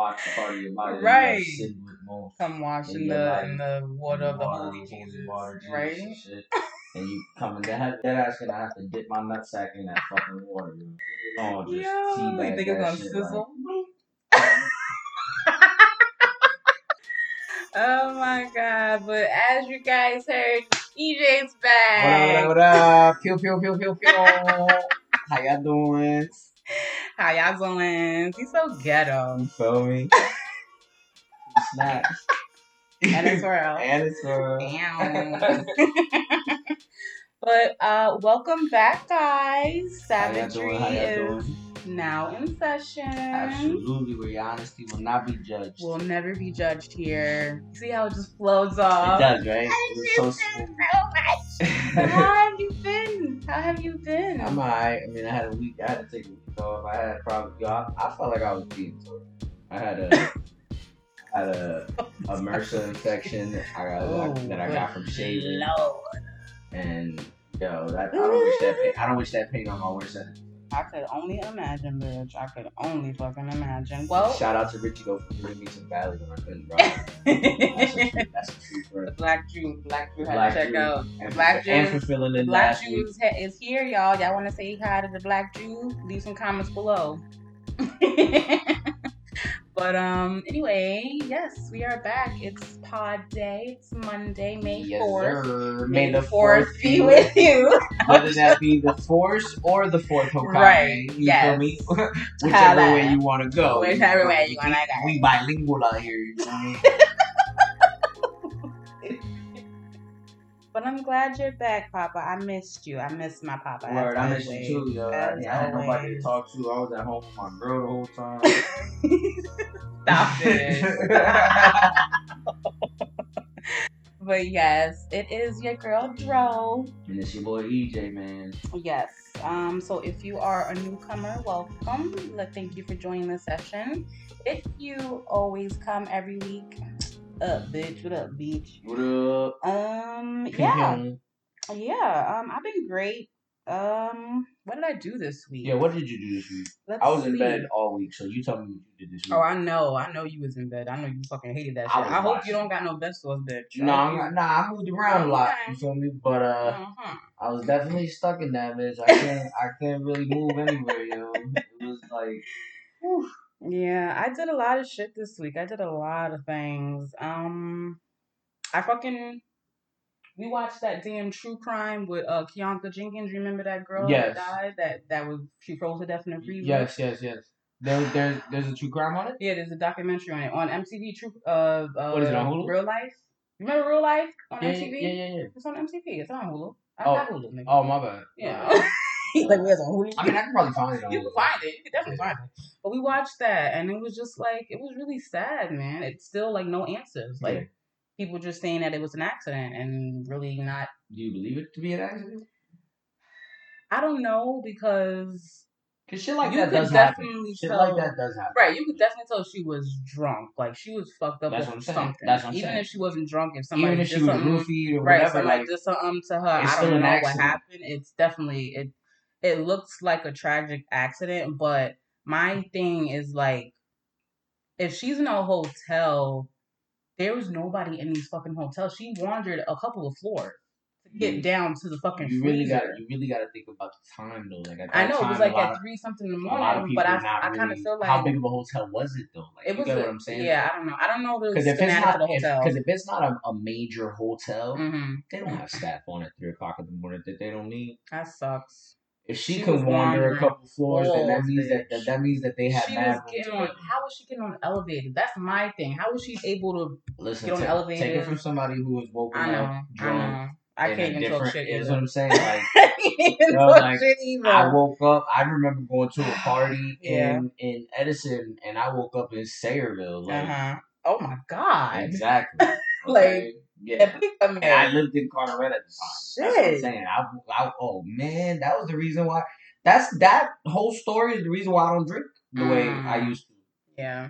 watch party of my Right. most. Come wash in the like, in the water of the holy Jesus, water, right? and shit. And you coming to have that ass gonna have to dip my nutsack in that fucking water. Yo. Oh, just Yo, you think it's gonna shit, sizzle? Like, Oh my god! But as you guys heard, EJ's what back. up, what up, what up? Pew, pew, pew, pew, pew. How y'all doing? How y'all doing? He's so ghetto. You feel me? Snacks. And it's real. and it's for Damn. but uh, welcome back, guys. Savagery doing? How y'all is now in session. Absolutely, where your honesty will not be judged. Will never be judged here. See how it just flows off. it does, right? It's so smooth. So how have you been? How have you been? I'm alright. I mean, I had a week. I had to take a week off. I had probably. I, I felt like I was being tortured. I had a. I had a, a MRSA infection that I got Oh, that I got from shaving, Lord. and yo, that, I don't wish that pain. I don't wish that pain on my worst enemy. I could only imagine, bitch. I could only fucking imagine. Well, Shout out to Richie Go for giving me some value when I couldn't drive. That's a the true, that's true friend. Black Jew, Black Jew had Black to check Jew. out. And, Black Jew, and fulfilling the Black Jew is, is here, y'all. Y'all want to say hi to the Black Jew? Leave some comments below. but um, anyway, yes, we are back. It's Pod Day. It's Monday, May fourth. sir. May the fourth be with you. Whether that be the force or the fourth Hokage. Right, You yes. feel me? Whichever way you want to go. Whichever way you wanna go. We bilingual out here, you feel But I'm glad you're back, Papa. I missed you. I missed my Papa. Word, I missed you too, yo. I, I had nobody to talk to. I was at home with my girl the whole time. Stop it. But yes, it is your girl Dro. and it's your boy EJ, man. Yes. Um. So if you are a newcomer, welcome. Thank you for joining the session. If you always come every week, up, bitch. What up, bitch? What up? Um. Pew, Yeah. Yeah. Um. I've been great. Um. What did I do this week? Yeah, what did you do this week? Let's I was in bed all week, so you tell me what you did this week. Oh, I know. I know you was in bed. I know you fucking hated that I shit. was I, hope watching. you don't got no bed sores, bitch. I no, hope I'm not, nah, I moved around a lot. Okay. You feel me? But uh, Mhm. I was definitely stuck in that bitch. I can't, I can't really move anywhere, yo. It was like, whew. Yeah, I did a lot of shit this week. I did a lot of things. Um, I fucking we watched that damn true crime with uh Kenneka Jenkins. Remember that girl Yes. that died? That that was she froze to death in a freezer. yes, yes, yes. There, there's, there's a true crime on it. Yeah, there's a documentary on it on MTV. True. Uh, uh What is it, on Hulu? Real Life. Remember Real Life on Yeah, MTV? yeah, yeah, yeah. It's on MTV. It's on Hulu. I Oh. got Hulu. Nigga. Oh, my bad. Yeah. Like, where's on Hulu? I mean, I can probably find it. You can find it. You can definitely find it. But we watched that, and it was just like it was really sad, man. It's still like no answers. Like Yeah. people just saying that it was an accident, and really not. Do you believe it to be an accident? I don't know because Cause shit like You that could does happen. definitely Shit tell- like that does happen. right, you could definitely tell she was drunk. Like she was fucked up That's what I'm saying. something. That's what I'm Even saying. if she wasn't drunk, if somebody Even if she was roofied or right, whatever, like did something to her. I don't know what happened. It's definitely it. It looks like a tragic accident, but my thing is like, if she's in a hotel, there was nobody in these fucking hotels. She wandered a couple of floors to get You- down to the fucking you really got you really got to think about the time though. Like I know it was like at three something in the a lot of morning, but I I kind of feel like how big of a hotel was it though? Like it you was get a, what I'm saying? Yeah, I don't know. I don't know Because if it's not because if, it's not a, a major hotel, hmm they don't have staff on at three o'clock in the morning that they don't need. That sucks. If she, She can wander a couple floors, then that means that, that that means that they have she was getting on. How was she getting on the elevator? That's my thing. How was she able to? Listen, get on take, elevator. take it from somebody who was woken I know. up I drunk. know. I can't even talk shit Is what I'm saying. Like I can't talk like. I woke up. I remember going to a party Yeah. in in Edison, and I woke up in Sayreville. Like, Uh huh. Oh my god. exactly. Like, Okay? Yeah. And I lived in Carteret at the time. That's what I'm Shit. saying. I, I, oh man, that was the reason why. That's that whole story is the reason why I don't drink the way I Mm. used to. Yeah.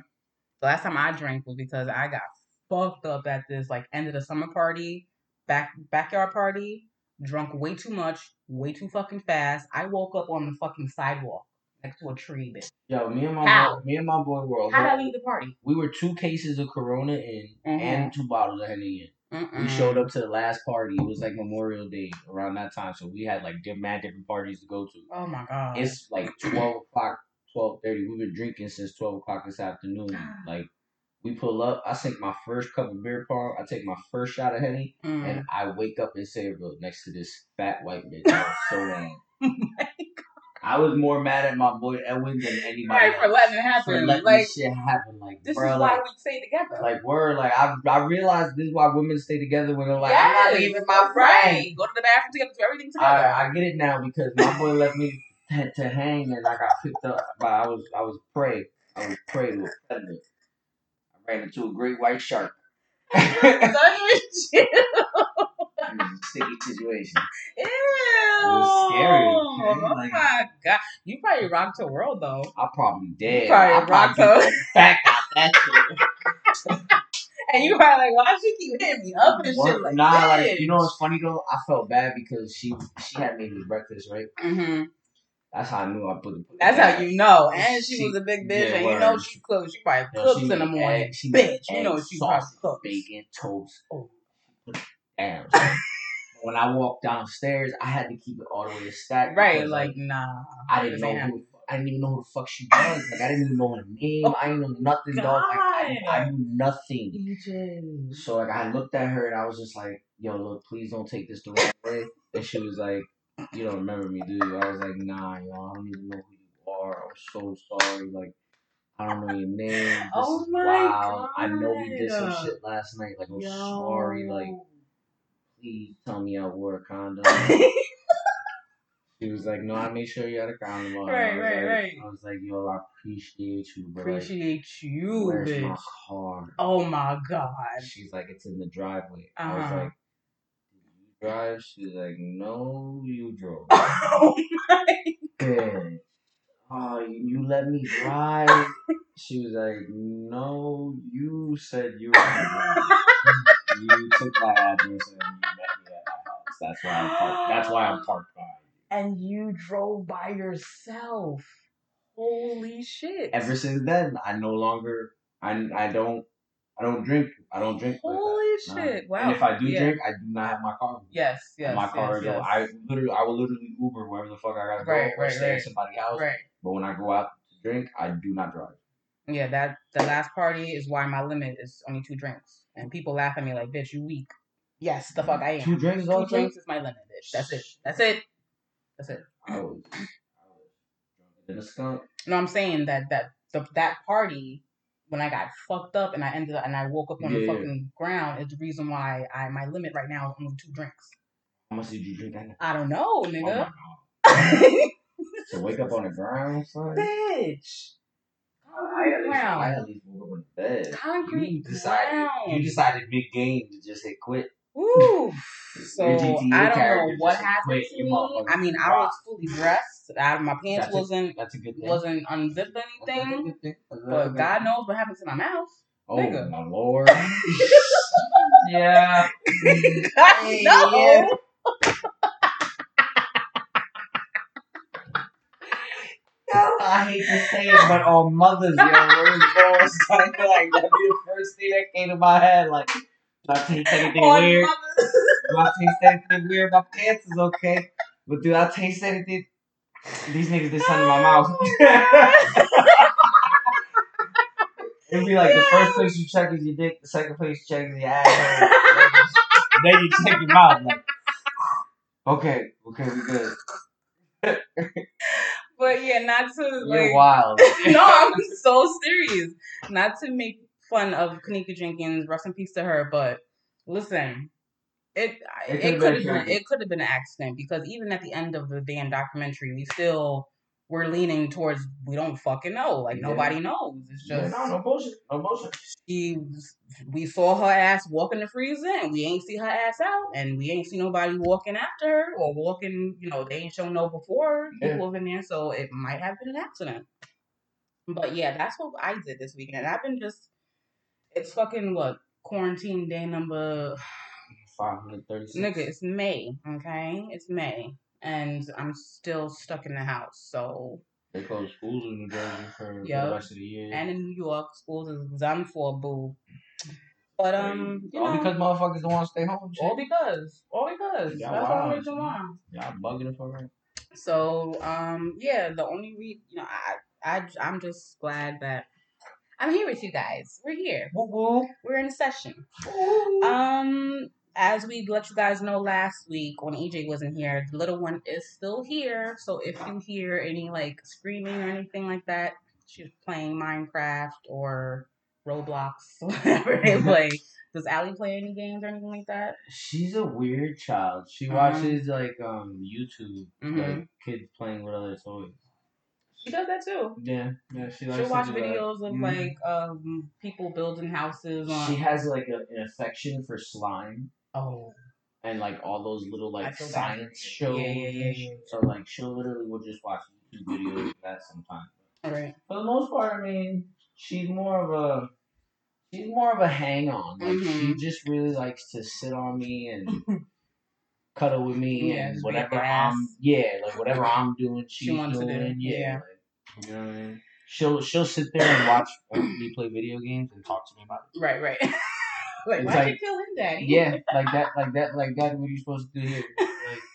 The last time I drank was because I got fucked up at this like end of the summer party, back backyard party, drunk way too much, way too fucking fast. I woke up on the fucking sidewalk. next to a tree. Bitch. Yo, me and my How? boy, me and my boy were. How'd I leave the party? We were two cases of Corona in Mhm. and two bottles of Henny in. Mm-mm. We showed up to the last party. It was like Memorial Day around that time, so we had like mad different parties to go to. Oh my god. It's like twelve o'clock, twelve thirty. We've been drinking since twelve o'clock this afternoon. Like we pull up, I sink my first cup of beer pong. I take my first shot of Henny, Mm. and I wake up in Sayreville next to this fat white bitch. So mad. I was more mad at my boy Edwin than anybody Right, for letting it happen. For letting like this shit happen. Like, this bro, is like, why we stay together. like we're like I I realized this is why women stay together when they're like I'm not leaving my right. friend. Go to the bathroom together, do everything together. I I get it now because my boy left me to, to hang and I got picked up by I was I was prey I was prey to a predator. I ran into a great white shark. Ew. was a sticky situation. Ew. was scary? Oh Like- my god. You probably rocked the world though. I probably dead. Probably I rocked the fact out that shit. And you probably like, why she keep hitting me up and shit like nah, this? like you know what's funny though? I felt bad because she she had made me breakfast, right? Mm-hmm. That's how I knew I put the. That's how you know. And she, She- was a big bitch, yeah, and you know she cooks. She probably cooks she in the morning. egg- she bitch, you know egg, she probably cooks. bacon, toast. Oh. When I walked downstairs, I had to keep it all the way stacked. Right, because, like nah. I didn't know who. I didn't even know who the fuck she was. Like I didn't even know her name. I didn't know nothing, dog. Like I, I knew nothing. EJ. So like I looked at her and I was just like, "Yo, look, please don't take this the wrong way." And she was like, "You don't remember me, do you?" I was like, "Nah, yo, I don't even know who you are. I'm so sorry. Like, I don't know your name. This Oh is my wild. I know we did some shit last night. Like, I'm Yo. sorry. Like, please tell me I wore a condom." She was like, "No, I made sure you had a condom on." Right, I was right, like, right. I was like, "Yo, I appreciate you, but Appreciate like, you, where's bitch. my car?" Oh my god. She's like, it's in the driveway. I was Uh-huh. like, you drive? She's like, no, you drove. Oh my. Bitch. Oh, you let me drive? She was like, no, you said you were gonna drive. You took my address and you met me at my house. That's why I'm parked. That's why I'm parked by. And you drove by yourself. Holy shit. Ever since then, I no longer. I I don't. I don't drink. I don't drink. like. Holy Nah. shit. Wow. And if I do Yeah. drink, I do not have my car. Yes, yes. my car is yes. I literally I will literally Uber wherever the fuck I gotta go Right, or right, stay right. at somebody's house. Right. But when I go out to drink, I do not drive. Yeah, that the last party is why my limit is only two drinks. And people laugh at me like, bitch, you weak. Yes, the fuck I am. Two drinks Two all drinks is my limit, bitch. That's it. That's it. That's it. I was, I was drunker than a skunk. No, I'm saying that that the, that party when I got fucked up and I ended up and I woke up on the Yeah, yeah. fucking ground is the reason why I my limit right now is only two drinks. How much did you drink that night? I don't know, Oh nigga. god! To wake up on the ground, son. Bitch. I at, least, I ground. Bed. Concrete You decided. ground. You decided mid game to just hit quit. Woo. So I don't know what happened to me. I mean, I was fully dressed. I, my pants That's wasn't That's a good thing. wasn't unzipped or That's a anything. good thing. That's But good God thing. knows what happened to my mouth. Oh nigga. my lord. yeah. God Hey, knows. yeah. I hate to say it, but on mothers, yo, where's balls? Like that'd be the first thing that came to my head. Like, do I taste anything On weird? mother- Do I taste anything weird? My pants is okay, but do I taste anything? These niggas did something in my mouth. It'd be like the first place you check is your dick, the second place you check is your ass. then you check your mouth. Like, okay, okay, we good. But yeah, not to You're like. wild. no, I'm so serious. Not to make fun of Kenneka Jenkins. Rest in peace to her. But listen, it It it, could've been been it could have been an accident because even at the end of the damn documentary, we still were leaning towards we don't fucking know. Like Yeah. nobody knows. It's just no, no bullshit, no bullshit. she we saw her ass walking the freezer and we ain't see her ass out and we ain't see nobody walking after her or walking you know they ain't shown no before Yeah. people in there so it might have been an accident but yeah that's what i did this weekend i've been just it's fucking what quarantine day number Five hundred thirty-six. nigga it's may okay it's may and i'm still stuck in the house so They closed schools in New Jersey for, Yep. for the rest of the year. And in New York, schools is done for, a boo. But um, you all know, because motherfuckers don't want to stay home. all because, all because. Yeah, That's the wow. only reason why. Y'all bugging the fuck out. So um, yeah, the only re you know, I I I'm just glad that I'm here with you guys. We're here. Woo woo. We're in session. Um, as we let you guys know last week when EJ wasn't here, the little one is still here. So if you hear any like screaming or anything like that, she's playing Minecraft or Roblox, whatever they play. Does Allie play any games or anything like that? She's a weird child. She Mhm. watches like um YouTube, Mhm. like kids playing with other toys. She does that too. Yeah, yeah. She likes She'll to watch do that. videos of Mhm. like um people building houses on. She has like a, an affection for slime oh, and like all those little like feel bad. science shows. Yeah, yeah, yeah, yeah, yeah. So like she'll literally will just watch YouTube videos of that sometimes. all right. For the most part, I mean, she's more of a she's more of a hang on. Like she Mhm. just really likes to sit on me and cuddle with me Yeah, and whatever. I'm yeah, like whatever I'm doing, she's wants to do. doing. Yeah. Yeah. Like, you know what I mean? She'll she'll sit there and watch me play video games and talk to me about it. Right, right. like, It's why'd you like- kill him, daddy? Yeah, like that, like that, like that. What are you supposed to do here?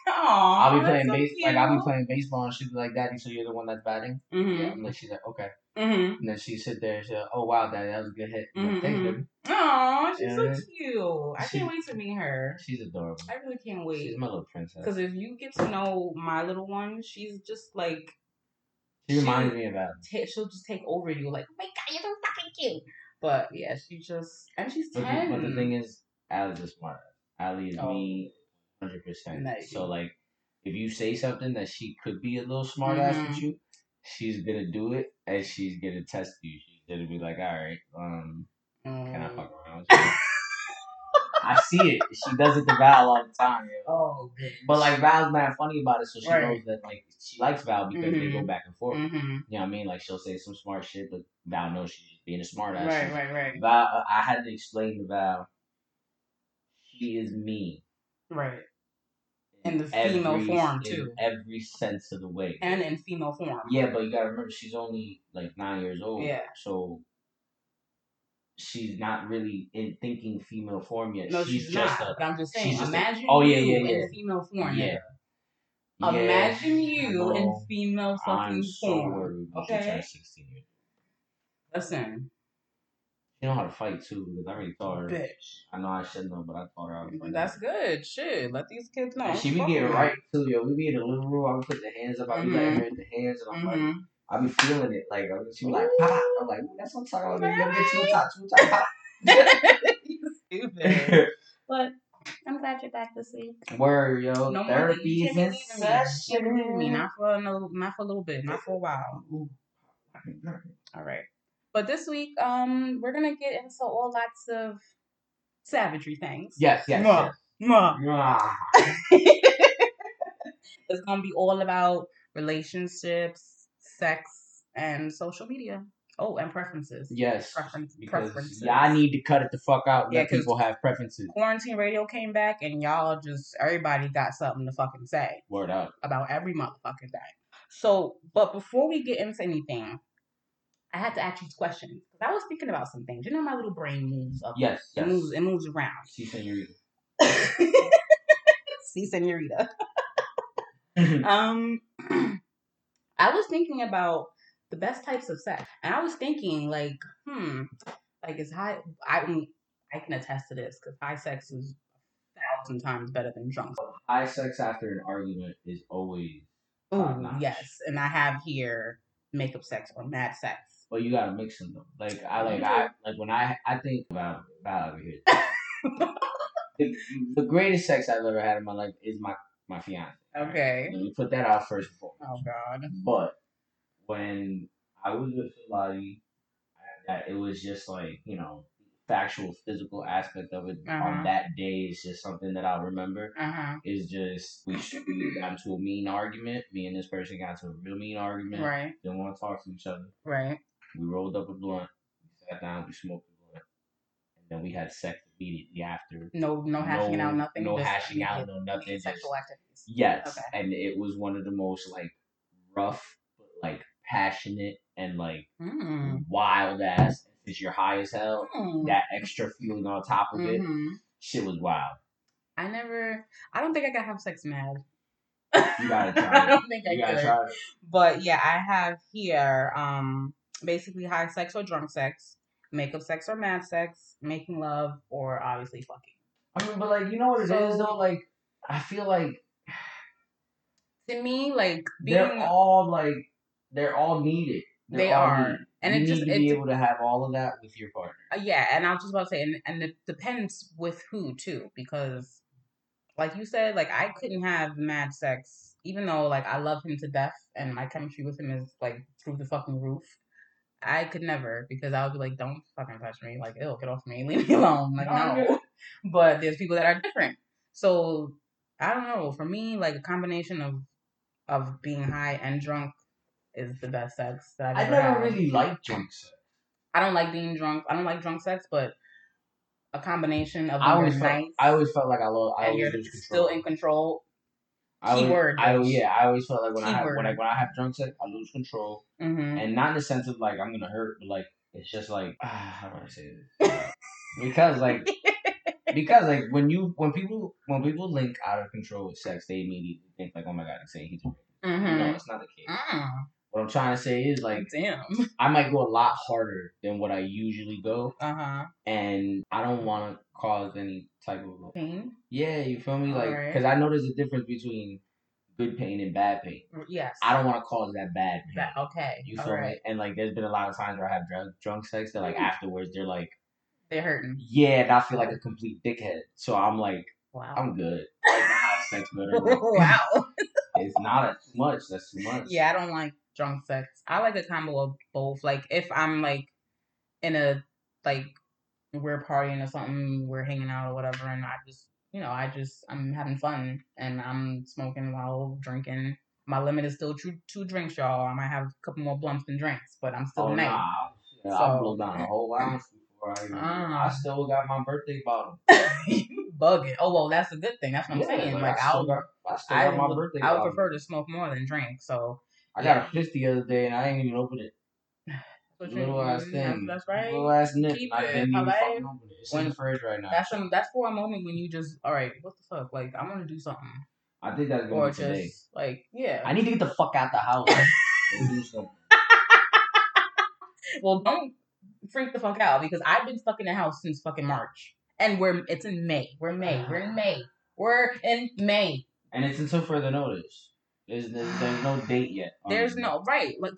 Like, Aw, I'll be playing so base, like I'll be playing baseball and she'll be like, "Daddy, so you're the one that's batting?" Mhm. And then she's like, "Okay." Mhm. And then she sit there and she's like, "Oh wow, Daddy, that was a good hit." I'm like, Mhm, Thanks, mhm. baby. Aw, she's Yeah. so cute. I She- can't wait to meet her. She's adorable. I really can't wait. She's my little princess. Because if you get to know my little one, she's just like She reminds me of that. ta- she'll just take over you. Like, oh my god, you're so fucking cute. But yeah, she just and she's But the, ten. but the thing is, Allie's a smart. Allie is Oh. me, hundred percent. So like, if you say something that she could be a little smart ass Mhm. with you, she's gonna do it and she's gonna test you. She's gonna be like, "All right, um, can I Mm. fuck around?" With you?" I see it. She does it to Val all the time. yo. Oh, good. But like Val's not funny about it, so she Right. knows that like she likes Val because they go Mhm. back and forth. hmm You know what I mean? Like she'll say some smart shit, but Val knows she's being a smart ass. Right, right, right, Val, uh, I had to explain to Val, she is me. right. In the female every- form, in too. every sense of the way. And in female form. yeah, but you gotta remember, she's only like nine years old. Yeah. So she's not really in thinking female form yet. No, she's, she's, just not. a but I'm just saying. she's just a- imagine Oh, yeah, yeah, yeah. in female form. yeah. Yeah, Imagine you I in female fucking I'm so form. worried Okay. sixteen years. Listen, You know how to fight too because I already taught her. bitch. I know I shouldn't know, but I taught her to fight. That's good. Shit. Let these kids know. And she be getting right too, yo. We be in the living room. I be put the hands up. I be letting Mhm. her hit the hands, and I'm like, Mhm. I be feeling it. Like I- she be like, pop. I'm like, that's what I'm talking about. You get two top, two top. you stupid. But I'm glad you're back this week. Word, yo. No more Therapy you is can't in be leaving me. You can't be session. leaving me. Not for no, not for a little bit. Not for a while. All right. But this week, um, we're gonna get into all lots of savagery things. Yes, yes, Mwah. Mwah. yes. Mwah. It's gonna be all about relationships, sex, and social media. Oh, and preferences. Yes. Preference, Because preferences. y'all need to cut it the fuck out. Yeah, people have preferences. Quarantine radio came back, and y'all just everybody got something to fucking say. Word up. about every motherfucking thing. So, but before we get into anything, I had to ask you questions because I was thinking about some things. You know, my little brain moves up. Yes, It yes. moves. It moves around. Si, senorita. See, senorita. Um, I was thinking about the best types of sex, and I was thinking, like, hmm, like is high. I can I can attest to this because high sex is a thousand times better than drunk. High sex after an argument is always Top-notch. yes, and I have here makeup sex or mad sex. Well, you gotta mix them though. Like I like I like when I I think about Val over here. the, the greatest sex I've ever had in my life is my my fiance. Okay. Let me put that out first foremost. Oh God. But when I was with somebody, that it was just like you know factual physical aspect of it Uh-huh. on that day is just something that I'll remember. Uh huh. Is just we we got into a mean argument. Me and this person got into a real mean argument. Right. Didn't want to talk to each other. Right. We rolled up a blunt. We sat down. We smoked a blunt, and then we had sex immediately after. No. No hashing out. Nothing. No hashing out. No nothing. immediate Just, Sexual activities. yes, Okay. and it was one of the most like rough, but like passionate and like Mm. wild ass. If you're high as hell, Mm. that extra feeling on top of it, Mhm. shit was wild. I never. I don't think I could have sex mad. You gotta try it. don't think I You gotta could. try it. But yeah, I have here um basically high sex or drunk sex, makeup sex or mad sex, making love, or obviously fucking. I mean, but like, you know what it is So- though? Like, I feel like To me, like being they're all like, they're all needed. They're They all are. needed. and you it need just to be able to have all of that with your partner. Uh, yeah, and I was just about to say, and, and it depends with who too, because like you said, like I couldn't have mad sex, even though like I love him to death and my chemistry with him is like through the fucking roof. I could never because I would be like, don't fucking touch me, like, ew, get off me, leave me alone, like No, I get no. But there's people that are different, so I don't know. For me, like a combination of of being high and drunk is the best sex that I've ever. I ever never had. really liked drunk sex. I don't like being drunk. I don't like drunk sex, but a combination of I always felt, nights I always felt like I, lo- I and you're still in control. I always- keyword, I, yeah, I always felt like when I have, when I when I have drunk sex, I lose control, hmm and not in the sense of like I'm gonna hurt, but like it's just like ah, how do I say this? because like because like when you when people when people link out of control with sex, they immediately think like oh my god, he's saying he's a rapist. hmm No, it's not the case. Mm. What I'm trying to say is like Damn. I might go a lot harder than what I usually go, Uh huh. and I don't want to cause any type of like, Pain. yeah, you feel me? Like because I know there's a difference between good pain and bad pain. Yes. I don't want to cause that bad pain. That okay. You All feel right. me? And like, there's been a lot of times where I have drunk drunk sex that like afterwards they're like, They're hurting. yeah, and I feel like a complete dickhead. So I'm like, Wow. I'm good. Sex better. wow. It's not too much. That's too much. Yeah, I don't like drunk sex. I like a combo of both. Like if I'm like in a like we're partying or something, we're hanging out or whatever, and I just you know I just I'm having fun and I'm smoking while drinking. My limit is still two two drinks, y'all. I might have a couple more blunts than drinks, but I'm still Oh nice. nah. Yeah, So- I'll blow down a whole ounce before I even. Ah. I still got my birthday bottle. you bug it. Oh well, that's a good thing. That's what I'm Yeah, saying. like, I I would, got, I I my would, birthday I would bottle. prefer to smoke more than drink. So I got a fifty the other day and I ain't even opened it. What you- Little ass that's- thing. That's right. Little ass nip. Keep and I it. didn't even Alright. fucking open it. It's in the fridge right now. That's some, that's for a moment when you just all right. What the fuck? Like I want to do something, I think that's or going just to today. like yeah. I need to get the fuck out the house and do something. well, don't freak the fuck out because I've been stuck in the house since fucking March, and we're it's in May. We're May. We're in May. We're in May. And it's until further notice. There's, there's, there's no date yet. There's no right. Like,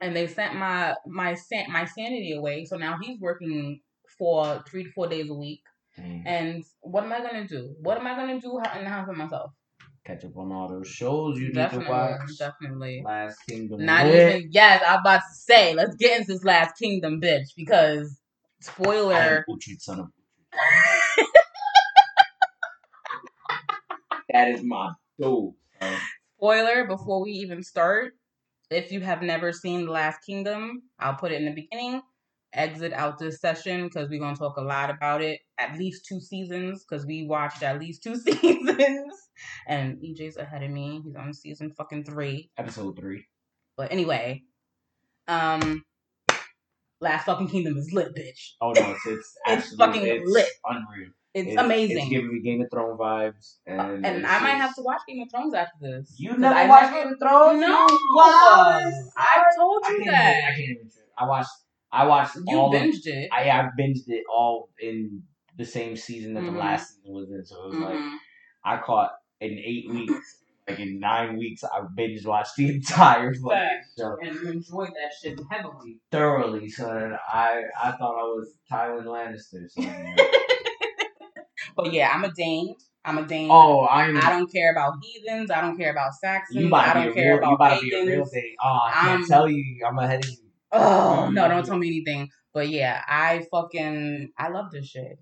and they sent my my san- my sanity away. So now he's working for three to four days a week. Dang. And what am I gonna do? What am I gonna do in the house by myself? Catch up on all those shows you need to Definitely, watch. definitely. Last Kingdom. Not lit. even yes, I'm about to say, let's get into this last kingdom, bitch, because spoiler. Son of That is my dude. bro. Spoiler before we even start. If you have never seen The Last Kingdom, I'll put it in the beginning. Exit out this session because we're gonna talk a lot about it. At least two seasons because we watched at least two seasons. And EJ's ahead of me. He's on season fucking three. Episode three. But anyway, um, Last fucking Kingdom is lit, bitch. Oh no, it's it's, It's absolute- fucking it's lit. Unreal. It's, amazing. It's giving me Game of Thrones vibes, and, and I might just- have to watch Game of Thrones after this. You never I watched never- Game of Thrones? No, What? I told I you can't that. Even, I can't even. I watched. I watched You all. Of, binged it. I I binged it all in the same season that Mhm. the last season was in. So it was like Mhm. I caught in eight weeks. Like in nine weeks, I binge watched the entire fucking Facts. show and you enjoyed that shit heavily. thoroughly. So that I I thought I was Tywin Lannister. So, But yeah, I'm a Dane. I'm a Dane. oh, I'm. I don't care about heathens. I don't care about Saxons. You about I don't care real. You about about to be a real pagans. thing. Oh, I can't I'm- tell you. I'm ahead of you. Oh no! Don't tell me anything. But yeah, I fucking I love this shit.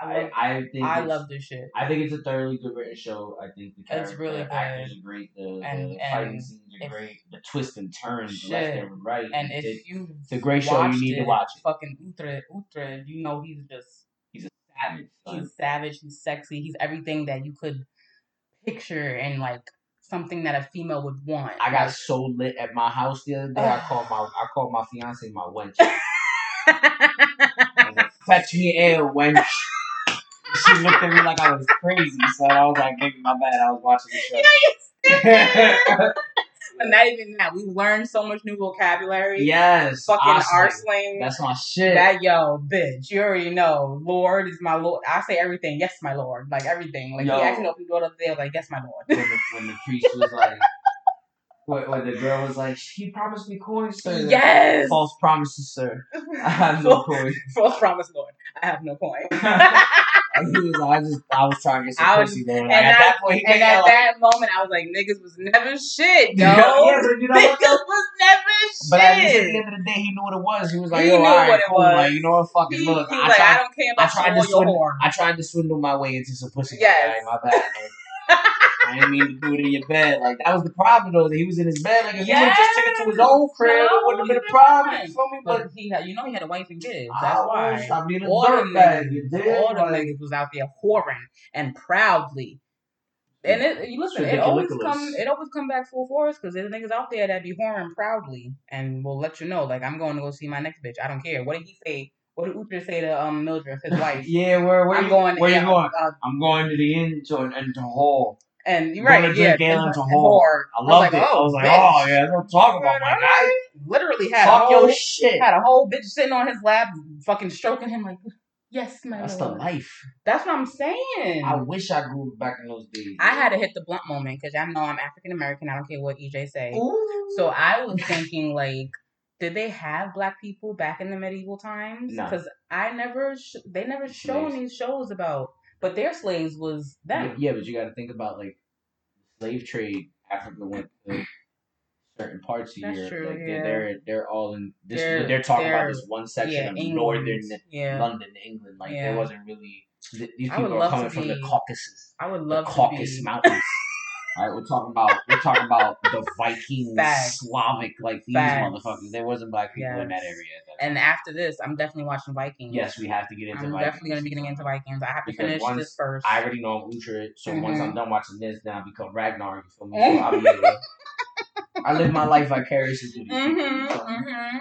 I I, love I think I love this shit. I think it's a thoroughly good written show. I think the It's really the actors are great. The, And- the fighting and scenes are great. The twists and turns Shit. left and right. And It- if you it's a great show. You need to watch it. Fucking Uhtred, Uhtred, you know he's just Savage, son. he's savage, he's sexy, he's everything that you could picture and like something that a female would want. I got Like, so lit at my house the other day. I called my I called my fiance my wench. Like, Fetch me air, wench. She looked at me like I was crazy, so I was like, nigga, my bad. I was watching the show. but not even that. We learned so much new vocabulary. yes, Fucking slang. That's my shit. That yo, bitch, you already know. Lord is my Lord. I say everything. Yes, my Lord. Like everything. Like Yo. he asked me to open the door the day. I was like, yes, my Lord. when, the, when the priest was like, when, when the girl was like, he promised me coins, sir. Yes. False promises, sir. I have no coins. False promise, Lord. I have no point. And he was I just, I was trying to get some I was- pussy, Lord. and at I- that and at like, that moment, I was like, niggas was never shit, yo. yeah, but you know what? niggas was never shit. But at the end of the day, he knew what it was. He was like, He yo, knew all right, what it cool. was. Like, you know what? Fucking he, look. he I like, tried, I don't care I about tried to swindle. I tried to swindle my way into some pussy. Yes. Like, my bad. I didn't mean to do it in your bed. Like that was the problem though. That he was in his bed. Like if he would just took it to his own crib, No, it wouldn't have been a problem. didn't. You feel me? But But he had, you know, he had a wife and kids. That's why. I mean, a All them. You niggas, did. all them Like, niggas was out there whoring and proudly. And it, you listen, it always come, it always come back full force because there's niggas out there that be whoring proudly and will let you know, like, I'm going to go see my next bitch. I don't care. What did he say? What did Uhtred say to um Mildrith, his wife? Yeah, where where I'm you going. Where yeah, you going? Uh, I'm going to the inn to into hall. And you're right, yeah, drink ale and- into whore. I loved was it. I oh, was like, oh, bitch. oh yeah, don't talk about my guy. Literally had a whole your shit. had a whole bitch sitting on his lap, fucking stroking him like, yes, my That's the life. That's what I'm saying. I wish I grew back in those days. I had to hit the blunt moment because I know I'm African American. I don't care what EJ say. Ooh. So I was thinking, like, did they have black people back in the medieval times? No. Because I never, sh- they never shown Slaves. these shows about, but their slaves was Yeah, them. yeah, but you got to think about like slave trade. Africa went to certain parts of That's Europe. true, like yeah. they're, they're all in this. They're- They're, talking they're- about this one section Yeah, of England. northern Yeah, London, England. Like Yeah. there wasn't really. th- These people are coming from the Caucasus, I would the love to Caucasus. Mountains. All right, we're talking about we're talking about the Vikings, Facts. Slavic, like these Facts. motherfuckers. There wasn't black people in that area. At that. And after this, I'm definitely watching Vikings. yes, we have to get into. I'm Vikings. definitely gonna be getting into Vikings. I have to Because finish this first. I already know I'm Uhtred, so once Mhm. I'm done watching this, then I become Ragnar. You feel me? So I'll be able I live my life vicariously through these people. hmm you feel me? hmm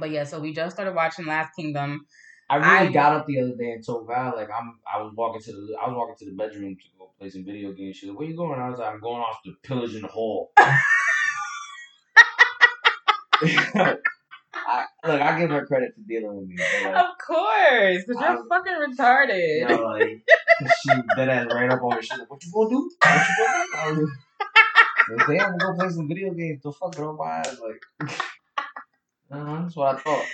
But yeah, so we just started watching Last Kingdom. I really I- got up the other day and told Val like I'm. I was walking to the. I was walking to the bedroom to go play some video games. She was like, "Where you going?" I was like, "I'm going off to pillage in the hall." I, look, I give her credit for dealing with me. Like, Of course, because you're I'm- fucking retarded. you know, like she dead ass right up on me. She's like, "What you gonna do? What you gonna do?" I was like, "Damn, I'm gonna go play some video games." The fuck, girl, my ass like. Uh, that's what I thought.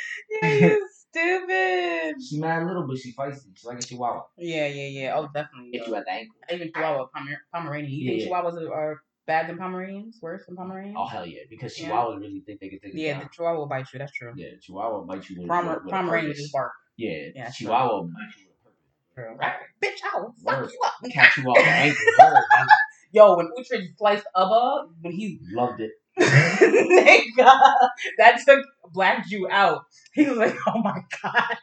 Yeah, stupid. She mad little, but she feisty. She's like a chihuahua. Yeah, yeah, yeah. Oh, definitely. Hit you at the ankle. Even Chihuahua, Pomer- Pomeranian. You Yeah, think yeah. Chihuahuas are, are bad than Pomeranians? Worse than Pomeranians? Oh hell yeah, because Yeah. chihuahuas really think they can take it yeah, down. the Chihuahua will bite you. That's true. Yeah, Chihuahua bite you with, Pomer- with, with a Pomeranian just bark. Yeah, Yeah, Chihuahua bite you with True. purpose. Bitch, I will fuck Word. you up. Catch you off the ankle. Word. Yo, when Uhtred sliced Ubba, when he Loved it. Nigga, that took Black Jew out. He was like, "Oh my god!"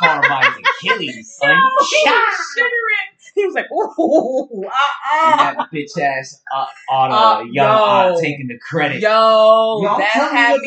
Carbine's Achilles, son. he was shivering. He was like, "Ooh, And ah." that bitch ass uh, Odda, Uh, young yo. Odda taking the credit. Yo, Yo, that had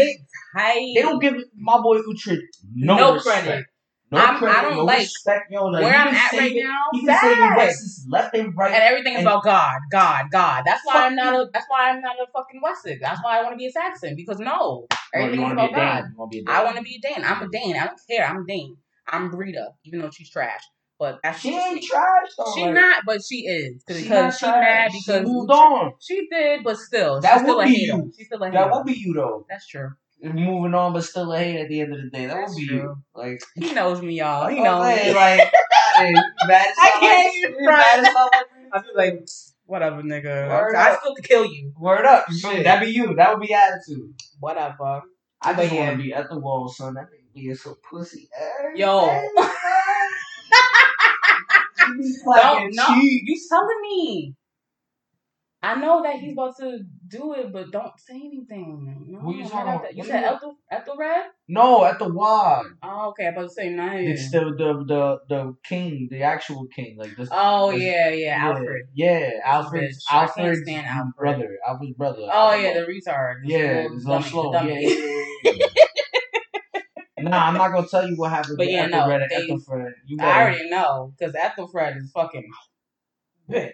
tight. They don't give my boy Uhtred no, No credit. No I'm- I credit, don't no like respect. Yo, like, Where I'm at right saving- now, He been saving facts. Wessex left and right. and everything's And- about God, God, God. That's why I'm not a. That's why I'm not a fucking Wessex. That's why I want to be a Saxon because no, you everything's wanna about be a Dane. God. You wanna be a Dane. I want to be a Dane. I'm a Dane. I don't care. I'm a Dane. I'm Brida, even though she's trash. But She ain't trash though. She like, not, but she is she because not she's trash. mad She because moved on. She did, but still, That she's still be you. She's still a hater. That would be you though. That's true. Moving on, but still a hate at the end of the day. That That's would be true. Like, He knows me, y'all. He knows man, me. like, hey, you mad as I can't even you front. as I feel like whatever, nigga. Word I up. still could kill you. Word up, you feel me? Shit. That'd be you. That would be attitude. Whatever. I just yeah. want to be at the wall, son. That nigga being so pussy. Yo. day, man. She be clapping Don't no. You telling me? I know that he's about to do it, but don't say anything. No, Who you talking at about? the- You said? Ethel, Ethelred? No, at the Y. Oh, okay. I'm about to say nice. It's the the the the king, the actual king, like this. Oh this- yeah, yeah, Alfred. Yeah, Alfred's. I can't Alfred's stand Alfred. brother. Alfred's brother. Oh Alfred- yeah, the retard. The yeah, little it's dummy, slow. the Yeah, yeah, yeah, yeah. nah, I'm not gonna tell you what happened But to yeah, no, Ethelred and they- Ethelfred. You I already know because Ethelfred is fucking bitch.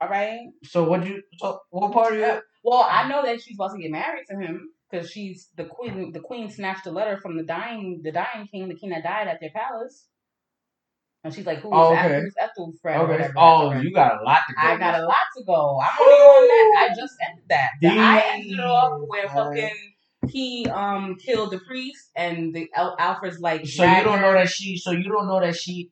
All right. So what do you? So what part of you? Well, I know that she's about to get married to him because she's the queen. The queen snatched a letter from the dying, the dying king, the king that died at their palace. And she's like, "Who's Oh, okay. who's Ethelfred?" or Okay. whatever, Oh, you got a lot to go. I got a lot to go. I'm only on that. I just ended that. The- I ended it off where fucking he um killed the priest and the Al- Alfred's like. So you don't know that she. So you don't know that she.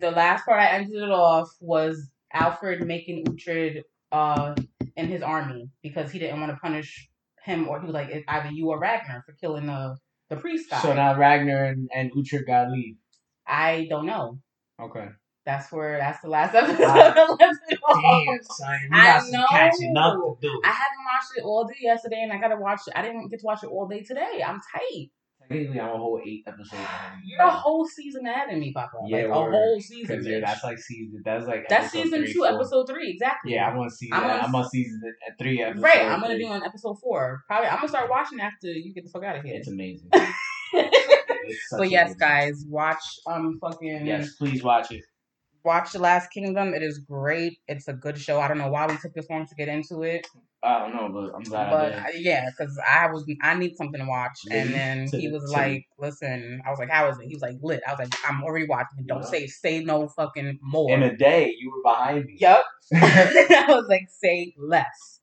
the last part I ended it off was Alfred making Uhtred uh in his army because he didn't want to punish him or he was like it's either you or Ragnar for killing the the priest guy. So now Ragnar and and Uhtred got leave. I don't know. Okay. That's where that's the last episode Wow. I left it off. Damn, son, you I got some know. catching up to do. I haven't watched it all day yesterday and I gotta watch it. I didn't get to watch it all day today. I'm tight. Technically, I'm a whole eight episodes. You're a whole season ahead of me, Papa. Yeah, like a whole season. Yeah, that's like season. That's like That's season three, two, four. episode three, exactly. Yeah, I'm on season. I'm I'm on- on, season at three episodes. Right, I'm gonna three. be on episode four. Probably, I'm gonna start watching after you get the fuck out of here. It's amazing. It's but yes, amazing. guys, watch um fucking Yes, please watch it. Watch The Last Kingdom. It is great. It's a good show. I don't know why we took this long to get into it, I don't know, but I'm glad but I uh, yeah, because I was I need something to watch, and then to- he was to- like, "Listen," I was like, "How is it?" He was like, "Lit." I was like, "I'm already watching it. Don't Yeah. say say no fucking more." In a day, you were behind me. Yep. I was like, say less.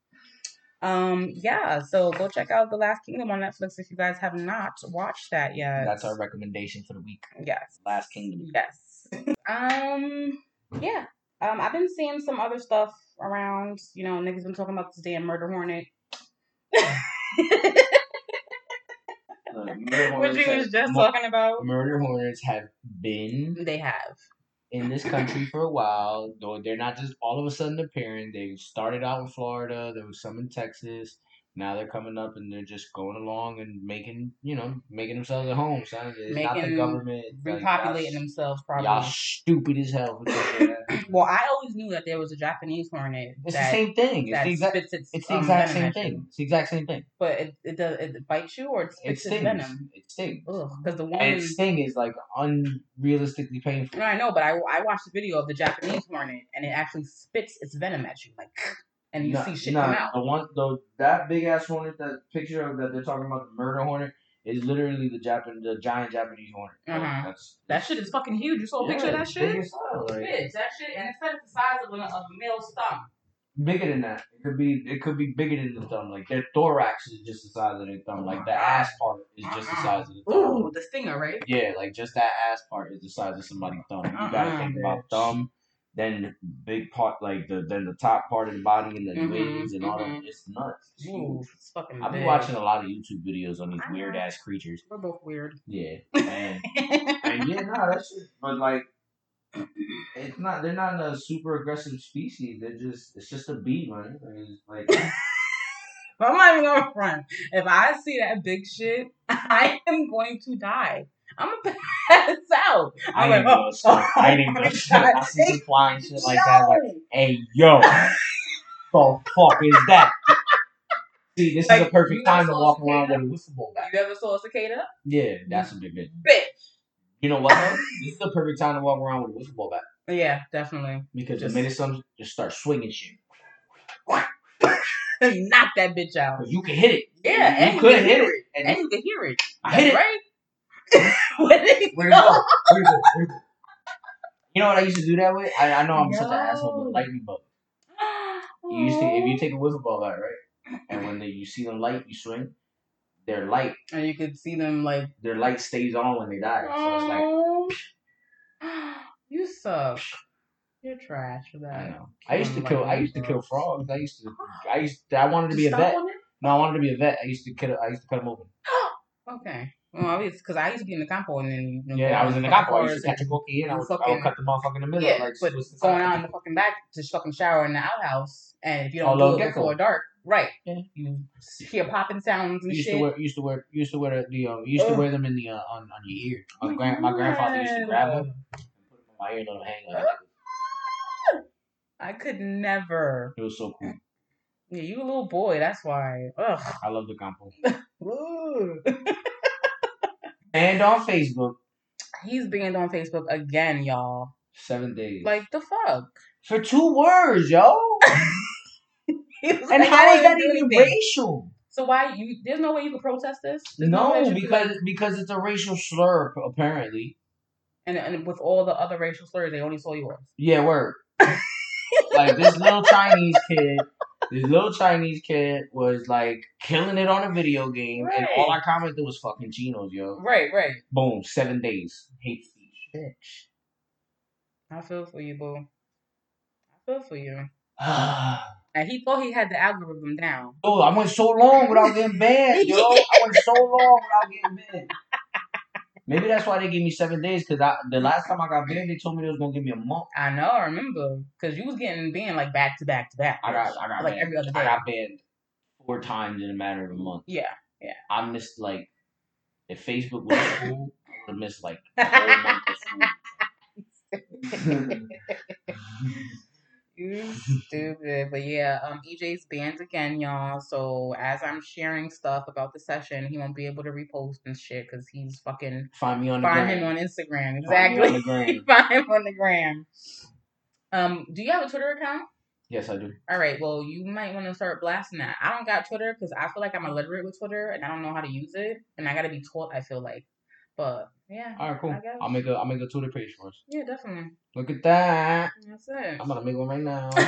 Um, yeah, so go check out The Last Kingdom on Netflix if you guys have not watched that yet. That's our recommendation for the week. yes. Last Kingdom. Yes. Um yeah. Um I've been seeing some other stuff around, you know, niggas been talking about this damn murder hornet. Uh, Murder Which was just talking about. Murder Hornets have been They have. in this country for a while. Though they're not just all of a sudden appearing. They started out in Florida. There was some in Texas. Now they're coming up and they're just going along and making, you know, making themselves at home. Son. It's not the government. Repopulating y'all- themselves Y'all stupid as hell. for thinking that. Well, I always knew that there was a Japanese hornet It's that, the same thing. It's the exact. its, It's the um, exact same thing. It's the exact same thing. But it it does it bites you or it It spits its stings. venom. It stings. Ugh, because the one And its sting is like unrealistically painful. No, I know, but I, I watched a video of the Japanese hornet and it actually spits its venom at you, like, and you Nah, see shit nah, come out. The one, the that big ass hornet, that picture of that they're talking about, the murder hornet, is literally the Japan, the giant Japanese hornet. Like, Uh-huh. that's That shit is fucking huge. You saw a picture of that shit? Big as hell, like, Bitch, that shit, and it's the size of a, of a male's thumb. bigger than that. It could be, it could be bigger than the thumb. Like their thorax is just the size of their thumb. Like the ass part is just the size of the thumb. Ooh, the stinger, right? Yeah, like just that ass part is the size of somebody's thumb. You gotta think about thumb, then big part, like the then the top part of the body and the Mhm, wings and all that. mhm. It's nuts. It's Ooh, it's fucking I've been watching a lot of YouTube videos on these weird ass creatures. We're both weird. Yeah, and, and yeah, no, that's shit. But like, it's not. They're not a super aggressive species. They're just. It's just a bee, man. Like. I'm not even gonna front. If I see that big shit, I am going to die. I'm gonna pass out. I I'm ain't like, oh, gonna I ain't even oh gonna my shut God. I see some flying shit like that. Like, hey, yo, the fuck is that? See, this is Like, a perfect time to walk around with a whistle back. You ever saw a cicada? Yeah, that's a big bitch. Bitch. You know what? Though? this is the perfect time to walk around with a whistle back Yeah, definitely. because Just- the minute some just start swinging shit, Knock that bitch out. you can hit it. Yeah, you and you could can hit hear it, and And you can hear it. I hit it. Right? It Where'd go? Where'd go? Where'd go? You know what I used to do that with? I, I know I'm such an asshole, but lightning bug. You used to, if you take a wiffle ball bat, right, and when they, you see them light, you swing. Their light, and you could see them like, their light stays on when they die. So it's like you suck. You're trash for that. I know. I used to kill. I used to kill frogs. I used to. I used. To, I wanted to be a vet. No, I wanted to be a vet. I used to cut. I used to cut them open. Okay. Well, it's because I used to be in the campo and then you know, Yeah, I was in the campo. I used to catch a cookie and I would, I fucking- would cut the motherfucker in the middle. Yeah, like, but going out in the fucking back to fucking shower in the outhouse, and if you don't do it before dark, right? Yeah. You hear popping sounds and used shit. to wear, used to wear, used to wear the, um, used to wear them in the uh, on on your ear. My grand, my grandfather used to grab them and put them on my ear, little hanger. I could never. It was so cool. Yeah, you a little boy. That's why. Ugh. I love the campo. And on Facebook, He's banned on Facebook again, y'all. seven days. Like the fuck. for two words, yo. And like, how is that even racial? So why you? There's no way you could protest this. There's No, could, because like- because it's a racial slur apparently. and, and with all the other racial slurs, they only saw yours. Yeah, word. like this little Chinese kid, this little Chinese kid was like killing it on a video game, and all I commented was fucking chinos, yo. Right, right. Boom, seven days. Hate speech. Bitch. I feel for you, boo. I feel for you. And he thought he had the algorithm down. Oh, I went so long without getting banned, yo. I went so long without getting banned. Maybe that's why they gave me seven days, because the last time I got banned, they told me they was gonna give me a month. I know, I remember. Because you was getting banned like back to back to back. I got, I got like banned. every other day. I got banned four times in a matter of a month. Yeah. Yeah. I missed like if Facebook was cool, I would have missed like a whole month of school. You stupid. But yeah, um EJ's banned again, y'all. So as I'm sharing stuff about the session, he won't be able to repost and shit because he's fucking Find me on the find gram. him on Instagram. Find on Exactly. the gram. find him on the gram. Um, do you have a Twitter account? Yes, I do. All right, well, you might want to start blasting that. I don't got Twitter because I feel like I'm illiterate with Twitter and I don't know how to use it, and I got to be taught. I feel like, but yeah, All right, cool. I'll make a I'll make a Twitter page for us. yeah, definitely. Look at that. That's it. I'm gonna make one right now.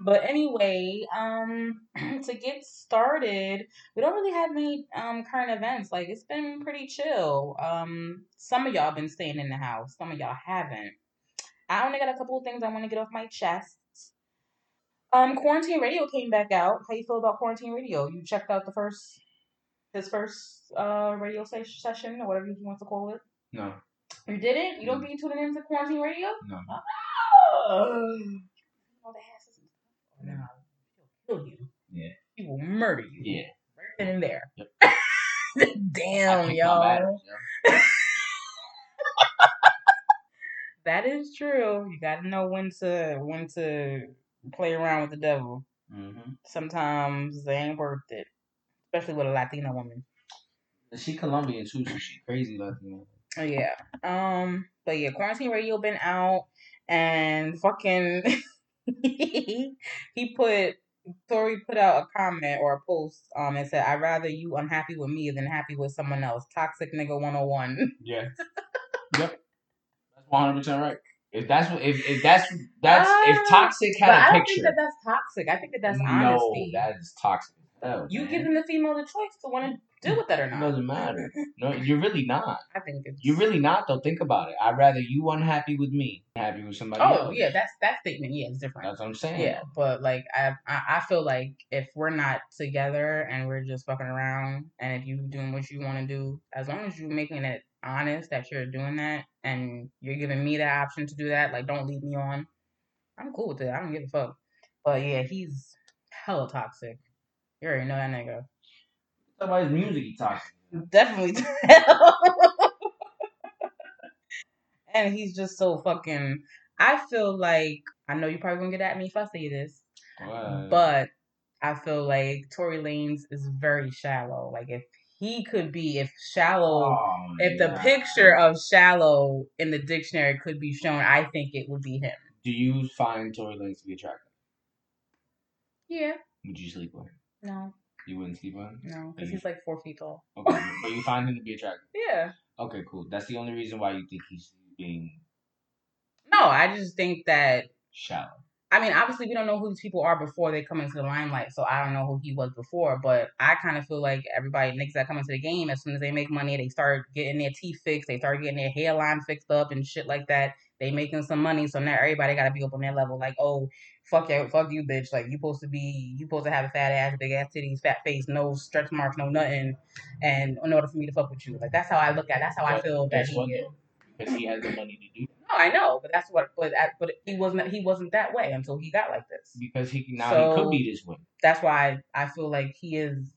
but anyway, um, to get started, we don't really have any um current events. Like it's been pretty chill. Um, some of y'all been staying in the house. Some of y'all haven't. I only got a couple of things I want to get off my chest. Um, quarantine radio came back out. How you feel about quarantine radio? You checked out the first, his first uh radio se- session or whatever you want to call it. no, You didn't? You don't be tuning into quarantine radio? no. Oh, the asses. No, he'll kill you. Yeah. He will murder you. Yeah. Right then and there. Yep. Damn, kicked my batters, y'all. yo. That is true. You gotta know when to when to play around with the devil. Mhm. Sometimes they ain't worth it. Especially with a Latina woman. She Colombian too, so she crazy Latino. Oh yeah. Um. But yeah, quarantine radio been out, and fucking he put Tory put out a comment or a post um and said, "I'd rather you unhappy with me than happy with someone else." Toxic nigga one and one. Yeah. yep. That's one hundred percent right. If that's what if, if that's that's if Ah, toxic had I a don't picture. think that that's toxic. I think that that's no, honesty. that is toxic. As hell, you man. giving the female the choice to want to deal with that or not. It doesn't matter. No, you're really not. I think it's You're really not though. Think about it. I'd rather you unhappy with me, happy with somebody Oh else. yeah, that's that statement. Yeah, it's different. That's what I'm saying. Yeah, but like I, I I feel like if we're not together and we're just fucking around, and if you're doing what you want to do, as long as you're making it honest that you're doing that, and you're giving me the option to do that, like don't lead me on. I'm cool with it. I don't give a fuck. But yeah, he's hella toxic. You already know that nigga. Somebody's music he toxic. Definitely. and he's just so fucking. I feel like I know you're probably gonna get at me if I say this. What? But I feel like Tory Lanez is very shallow. Like if he could be, if shallow, Oh, if the picture of shallow in the dictionary could be shown, I think it would be him. Do you find Tory Lanez to be attractive? Yeah. Would you sleep with him? No. You wouldn't sleep with him? No, because he's like four feet tall. Okay, but you find him to be attractive. Yeah. Okay, cool. That's the only reason why you think he's being No, I just think that. shallow. I mean, obviously, we don't know who these people are before they come into the limelight, so I don't know who he was before. But I kind of feel like everybody niggas that come into the game, as soon as they make money, they start getting their teeth fixed, they start getting their hairline fixed up and shit like that. They making some money, so now everybody gotta be up on their level. Like, oh, fuck you, fuck you, bitch. Like you supposed to be, you supposed to have a fat ass, big ass titties, fat face, no stretch marks, no nothing, and in order for me to fuck with you, like that's how I look at. That's how I But feel that guess he what, is. though? Because he has the money to do. No, I know, but that's what. But at- but he wasn't. He wasn't that way until he got like this. Because he now he could be this way. That's why I, I feel like he is.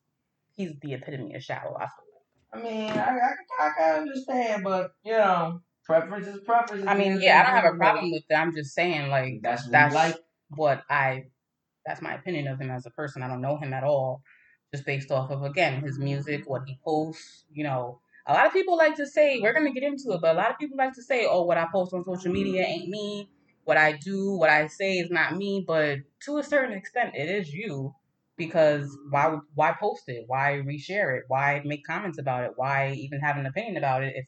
He's the epitome of shallow. I feel. like. I mean, I, I, I can understand, but you know, preference is preference. I mean, yeah, I don't have a problem with that. I'm just saying, like, That's what that's like. what I. That's my opinion of him as a person. I don't know him at all, just based off of again his music, what he posts. You know, a lot of people like to say we're gonna get into it, but a lot of people like to say, "Oh, what I post on social media ain't me. What I do, what I say is not me." But to a certain extent, it is you. Because why why post it? Why reshare it? Why make comments about it? Why even have an opinion about it if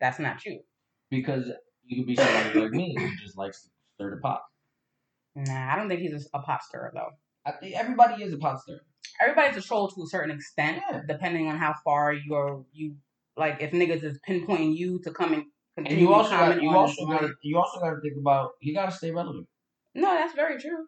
that's not you? Because you could be somebody like me who just likes to stir the pot. Nah, I don't think he's a, a pot stirrer though. I think everybody is a pot stirrer. everybody's a troll to a certain extent, Yeah. depending on how far you're you like. If niggas is pinpointing you to come and And continue you also got, you also got you also got to think about you got to stay relevant. No, that's very true.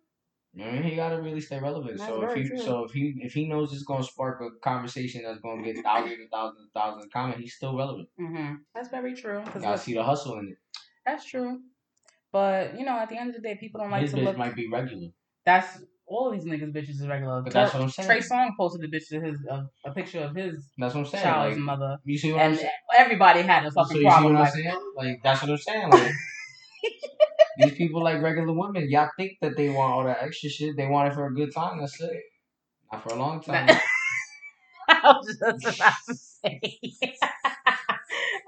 I mean, he got to really stay relevant. That's so if he true. so if he if he knows it's gonna spark a conversation that's gonna get thousands and thousands and thousands of comments, he's still relevant. hmm That's very true. 'cause Gotta see the hustle in it. that's true. But you know, at the end of the day, people don't like His to bitch look. might be regular, That's all of these niggas bitches is regular. but that's what I'm saying. Trey Songz posted a bitch to his a, a picture of his That's what I'm saying. child's Like, mother, you see what I'm and saying? everybody had a So fucking you see problem. what I'm Like, saying? Like that's what I'm saying. Like these people like regular women, y'all think that they want all that extra shit. They want it for a good time. That's it. Not for a long time. I was just about to say.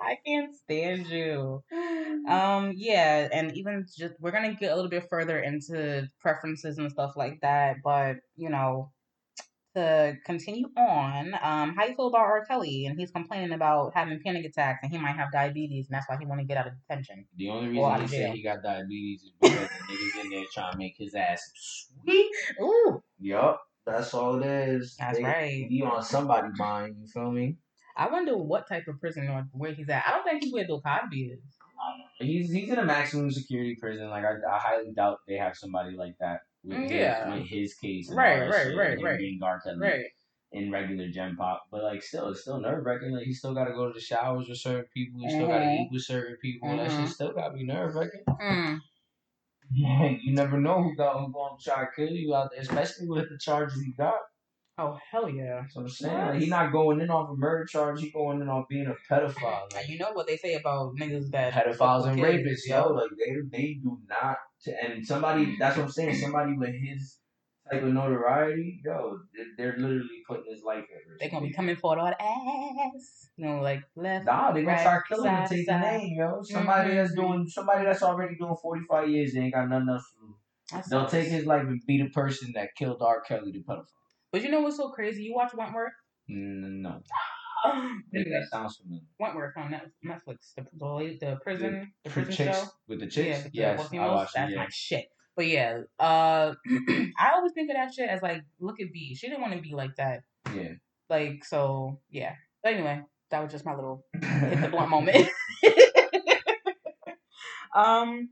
I can't stand you. Um, yeah, and even just we're gonna get a little bit further into preferences and stuff like that, but you know, to continue on, um, how you feel about R. Kelly and he's complaining about having panic attacks and he might have diabetes and that's why he want to get out of detention. The only reason he said he got diabetes is because the niggas in there trying to make his ass sweet. Ooh, Yup, that's all it is. That's They- right. He on somebody's mind. You feel me? I wonder what type of prison or where he's at. I don't think he's where Bill Cosby is. He's he's in a maximum security prison. Like I, I highly doubt they have somebody like that with, Mm, his, yeah. with his case. Right, right, shit, right, and right. Being. Kelly Right. in regular Gen Pop, but like still, it's still nerve wracking. Like he still got to go to the showers with certain people. He still got to eat with certain people. That Mhm. shit still got to be nerve wracking. Mm. You never know who got who gonna try to kill you out there, especially with the charges he got. Oh hell yeah. What I'm saying. Like, he not going in off a murder charge. He's going in on being a pedophile. Like, you know what they say about niggas that pedophiles and rapists, yo. Like they they do not. And somebody that's what I'm saying. Somebody with his type of notoriety, yo, they're, they're literally putting his life at risk. They're gonna be coming for all the ass. You know, like left. Nah, they gonna right, start killing him and side, take the name, yo. Somebody that's Mhm. doing, somebody that's already doing 45 years, they ain't got nothing else to do. They'll take his life and be the person that killed R. Kelly, the pedophile. But you know what's so crazy? You watch Wentworth? No, Nigga, that sounds familiar. Wentworth on Netflix. The the, the prison the For prison chicks show. with the Yeah, chicks, with the yes, I watched it. Yeah. my shit. But yeah, uh, I always think of that shit as like, look at Bea. She didn't want to be like that. Yeah. Like so, yeah. But anyway, that was just my little hit the blunt moment. um,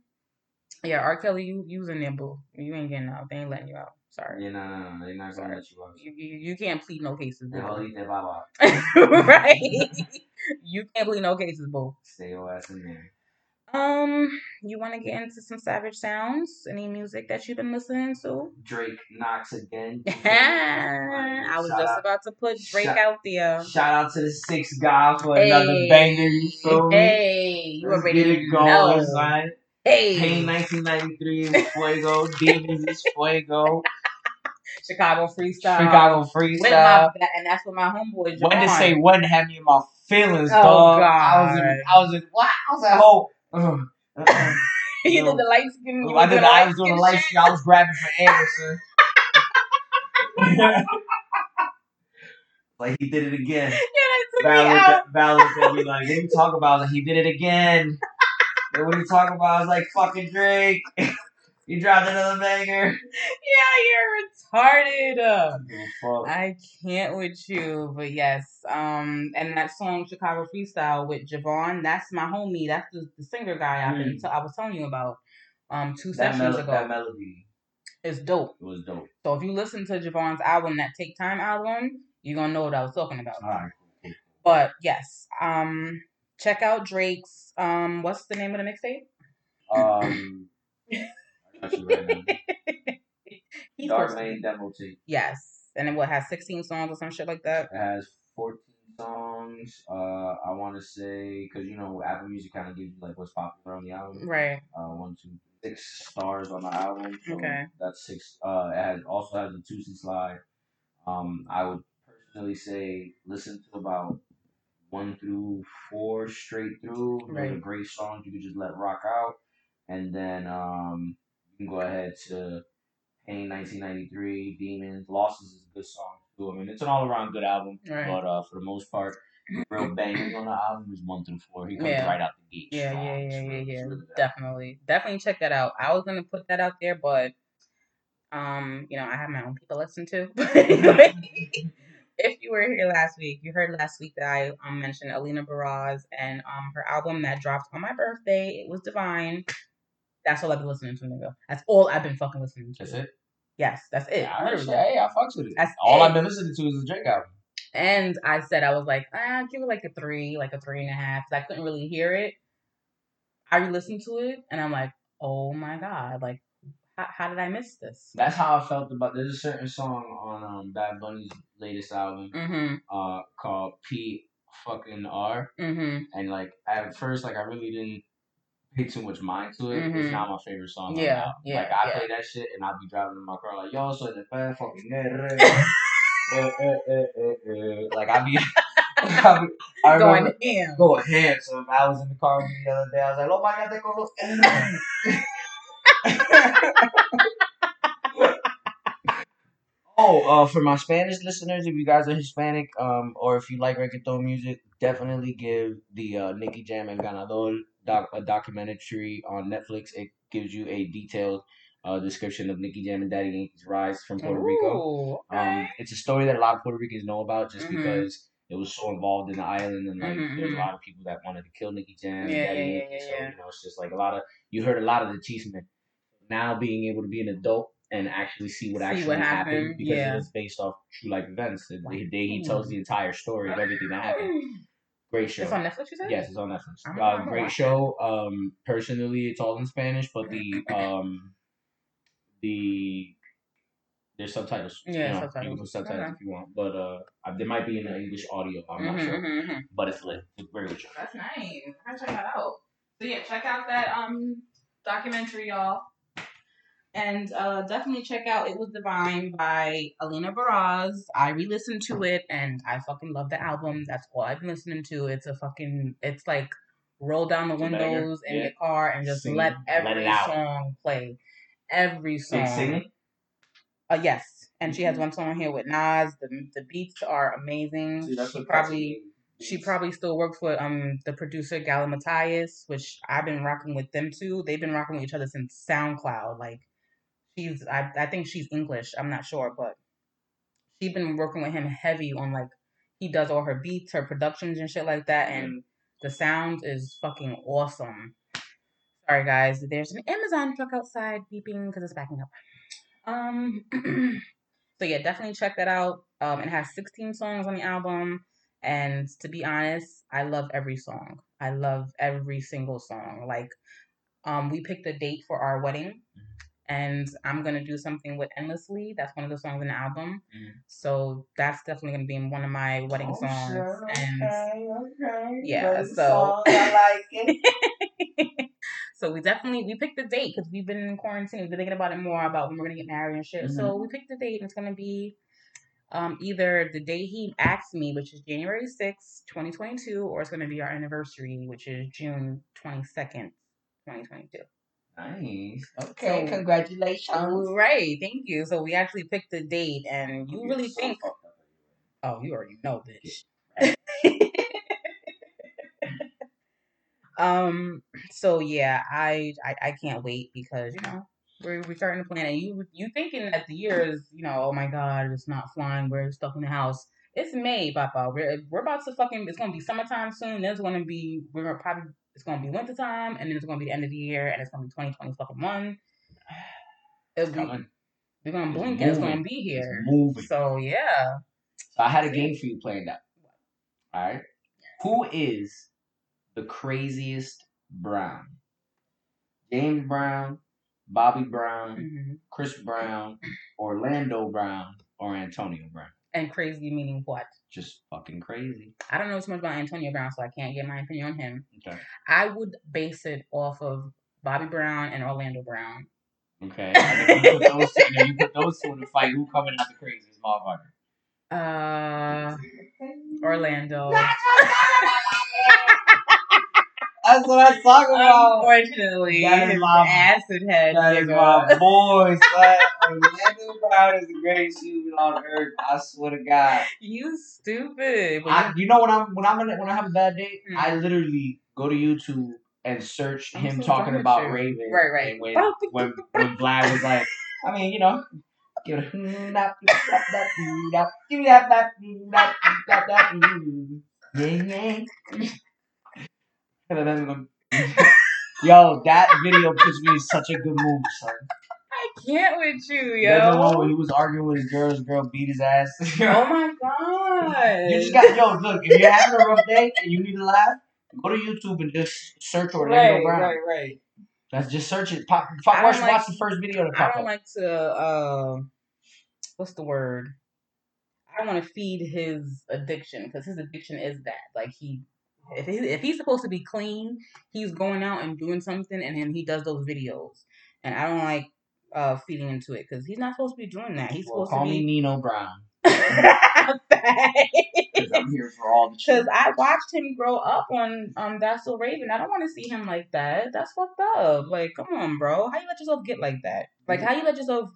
yeah, R. Kelly, you you was in there, boo. You ain't getting out. They ain't letting you out. Sorry. Yeah, no, no, no, they're not gonna let you out. You, you, you can't plead no cases, boo. I'll eat that baba. right? you can't plead no cases, boo. Stay your ass in there. Um, you want to get into some Savage Sounds? Any music that you've been listening to? Drake knocks again. I was Shout just out- about to put Drake shout- out there. Shout out to the six guy for another banger. You feel me? Hey, you Let's already get it going, know. son. Hey, Pain 1993 is Fuego. Demons is Fuego. Chicago freestyle. Chicago With my, freestyle. and that's what my homeboy. When to say when had me in my feelings, Oh, dog. I was in, I was in, what? I was at home. Uh, uh, you Yo. did the light skin. I did. the I was doing the light skin. I was grabbing for Anderson. like he did it again. Yeah, that took me out. Valor, said, "We like, what are you talking about?" Like, he did it again. and what are you talking about? I was like, fucking Drake. you dropped another banger. Yeah, you're retarded. I don't give a fuck. I can't with you, but yes. Um, and that song Chicago Freestyle with Giveon, that's my homie. That's the, the singer guy I've been Mm. t- I was telling you about. Um, two that, sessions mel- ago. that melody it's dope. It was dope. So if you listen to Giveon's album, that Take Time album, you're gonna know what I was talking about. All right, cool, cool. But yes, um, check out Drake's. Um, what's the name of the mixtape? Um, I got you right now. He's Dark supposed Lane demo tape. Yes, and it what has 16 songs or some shit like that. It has 14 songs. Uh, I want to say because you know Apple Music kind of gives you like what's popular on the album. Right. Uh, one, two, six stars on the album. So Okay. That's six. Uh, it has also has a Toosie Slide. Um, I would personally say listen to about one through four straight through. Those are great songs. You can just let rock out, and then um, you can go ahead to Pain 1993, Demons, Losses is a good song too. I mean, it's an all around good album, Right. but uh, for the most part, real bangers on the album is one through four. He comes Yeah. right out the gate. Yeah, strong. yeah, yeah, yeah, yeah. really. Definitely, definitely check that out. I was gonna put that out there, but um, you know, I have my own people listen to. If you were here last week, you heard last week that I um, mentioned Alina Baraz and um her album that dropped on my birthday. It was divine. That's all I've been listening to, nigga. That's all I've been fucking listening to. That's it. Yes, that's it. Yeah, I heard literally. Hey, I fucks with it. That's all it. I've been listening to is the Drake album. And I said I was like, ah, give it like a three, like a three and a half. I couldn't really hear it. I re-listened to it, and I'm like, oh my god, like, how, how did I miss this? That's how I felt about. There's a certain song on um, Bad Bunny's latest album Mm-hmm. uh, called P fucking R, Mm-hmm. and like at first, like I really didn't pay too much mind to it. Mhm. It's not my favorite song. on the Yeah, album. yeah, Like I yeah. play that shit, and I'll be driving in my car like, yo, soy de pe fucking nere. Eh, eh, eh, eh, eh. Like I be, I, I remember Going ham. going ham. So I was in the car with you the other day, I was like, "Lo bañate con los." oh, uh, for my Spanish listeners, if you guys are Hispanic, um, or if you like reggaeton music, definitely give the uh, Nicky Jam and Ganador doc a documentary on Netflix. It gives you a detailed uh, description of Nicky Jam and Daddy Yankee's rise from Puerto Rico. Ooh, okay. Um, it's a story that a lot of Puerto Ricans know about just Mhm. because it was so involved in the island and like Mhm, there's a mhm. lot of people that wanted to kill Nicky Jam and Yeah, Daddy yeah, Yankee. yeah, So you know, it's just like a lot of you heard a lot of the chisme. Now being able to be an adult and actually see what See actually what happened, happened, because yeah. it's based off true life events. The, the day he tells the entire story of everything that happened. Great show. It's on Netflix, you said? Yes, it's on Netflix. I'm- Uh, I'm great show. Um, personally, it's all in Spanish, but the um, the there's subtitles. Yeah, you know, subtitles. You can put subtitles Okay. if you want, but uh, there might be in the English audio. I'm not Mhm, sure, mhm, mhm. but it's lit. It's a very good show. That's nice. I check that out. So yeah, check out that um documentary, y'all. And uh, definitely check out It Was Divine by Alina Baraz. I re-listened to it and I fucking love the album. That's all I've been listening to. It's a fucking it's like roll down the It's a banger. windows in Yeah. your car and just Sing, let let every out. song play. Every song. Singing. Uh, yes. And she has one song here with Nas. The the beats are amazing. See, she probably she probably still works with um the producer Galimatias, which I've been rocking with them too. They've been rocking with each other since SoundCloud. Like she's I I think she's English. I'm not sure, but she's been working with him heavy on like he does all her beats, her productions and shit like that, and the sound is fucking awesome. Sorry guys, there's an Amazon truck outside beeping because it's backing up. Um, so yeah, definitely check that out. Um, it has 16 songs on the album, and to be honest, I love every song. I love every single song. Like, um, we picked a date for our wedding, and I'm gonna do something with "Endlessly." That's one of the songs in the album. Mhm. So that's definitely gonna be in one of my wedding Oh, songs. sure, And okay, okay. Yeah, Wedding so- songs, I like it. so we definitely we picked the date because we've been in quarantine. We've been thinking about it more about when we're gonna get married and shit. So we picked the date, and it's gonna be um either the day he asked me, which is January sixth, twenty twenty two, or it's gonna be our anniversary, which is June twenty second, twenty twenty two. Nice. Okay, so, congratulations. All right, thank you. So we actually picked the date, and you really So think? Oh, you already know, bitch. um. So yeah, I, I I can't wait because you know We're, we're starting to plan it. You you thinking that the year is, you know, oh my god, it's not flying. We're stuck in the house. It's May, Papa. We're we're about to fucking. It's gonna be summertime soon. There's gonna be we're gonna probably it's gonna be wintertime, and then it's gonna be the end of the year, and it's gonna be 2020 fucking one. It'll Coming. we're gonna It's blink and it's gonna be here. moving. So yeah, So I had a game for you playing that. All right. Who is the craziest Brown? James Brown, Bobby Brown, hmm Chris Brown, Orlando Brown, or Antonio Brown? And crazy meaning what? Just fucking crazy. I don't know too much about Antonio Brown, so I can't get my opinion on him. Okay. I would base it off of Bobby Brown and Orlando Brown. Okay. You put those two, you put those two in the fight, who coming out the craziest motherfucker? Uh, Orlando. That's what I'm talking Unfortunately, That is my- acid head. That is nigga. my boy. Orlando Brown is the greatest human on earth. I swear to God. You stupid. I, you know when I'm when I'm in, when I have a bad day, Mm. I literally go to YouTube and search I'm him so talking about you. Raven. Right, right. And when when when Vlad was like, I mean, you know. give it a- Yeah, yeah. Yo, that video puts me in such a good mood, son. I can't with you, yo. That's the one where he was arguing with his girl, his girl beat his ass. Oh my god. You just got yo. Look, if you're having a rough day and you need to laugh, go to YouTube and just search Orlando right, Brown. right, right. That's just search it. Pop, pop watch, like- watch the first video that I don't up. like to uh what's the word? I want to feed his addiction because his addiction is that. Like he if he if he's supposed to be clean, he's going out and doing something and then he does those videos. And I don't like uh feeding into it because he's not supposed to be doing that. He's well, supposed call to be... Call me Nino Brown Because because I'm here for all the shit. I watched him grow up on um That's So Raven. I don't want to see him like that. That's fucked up. Like, come on, bro. How you let yourself get like that? Like, how you let yourself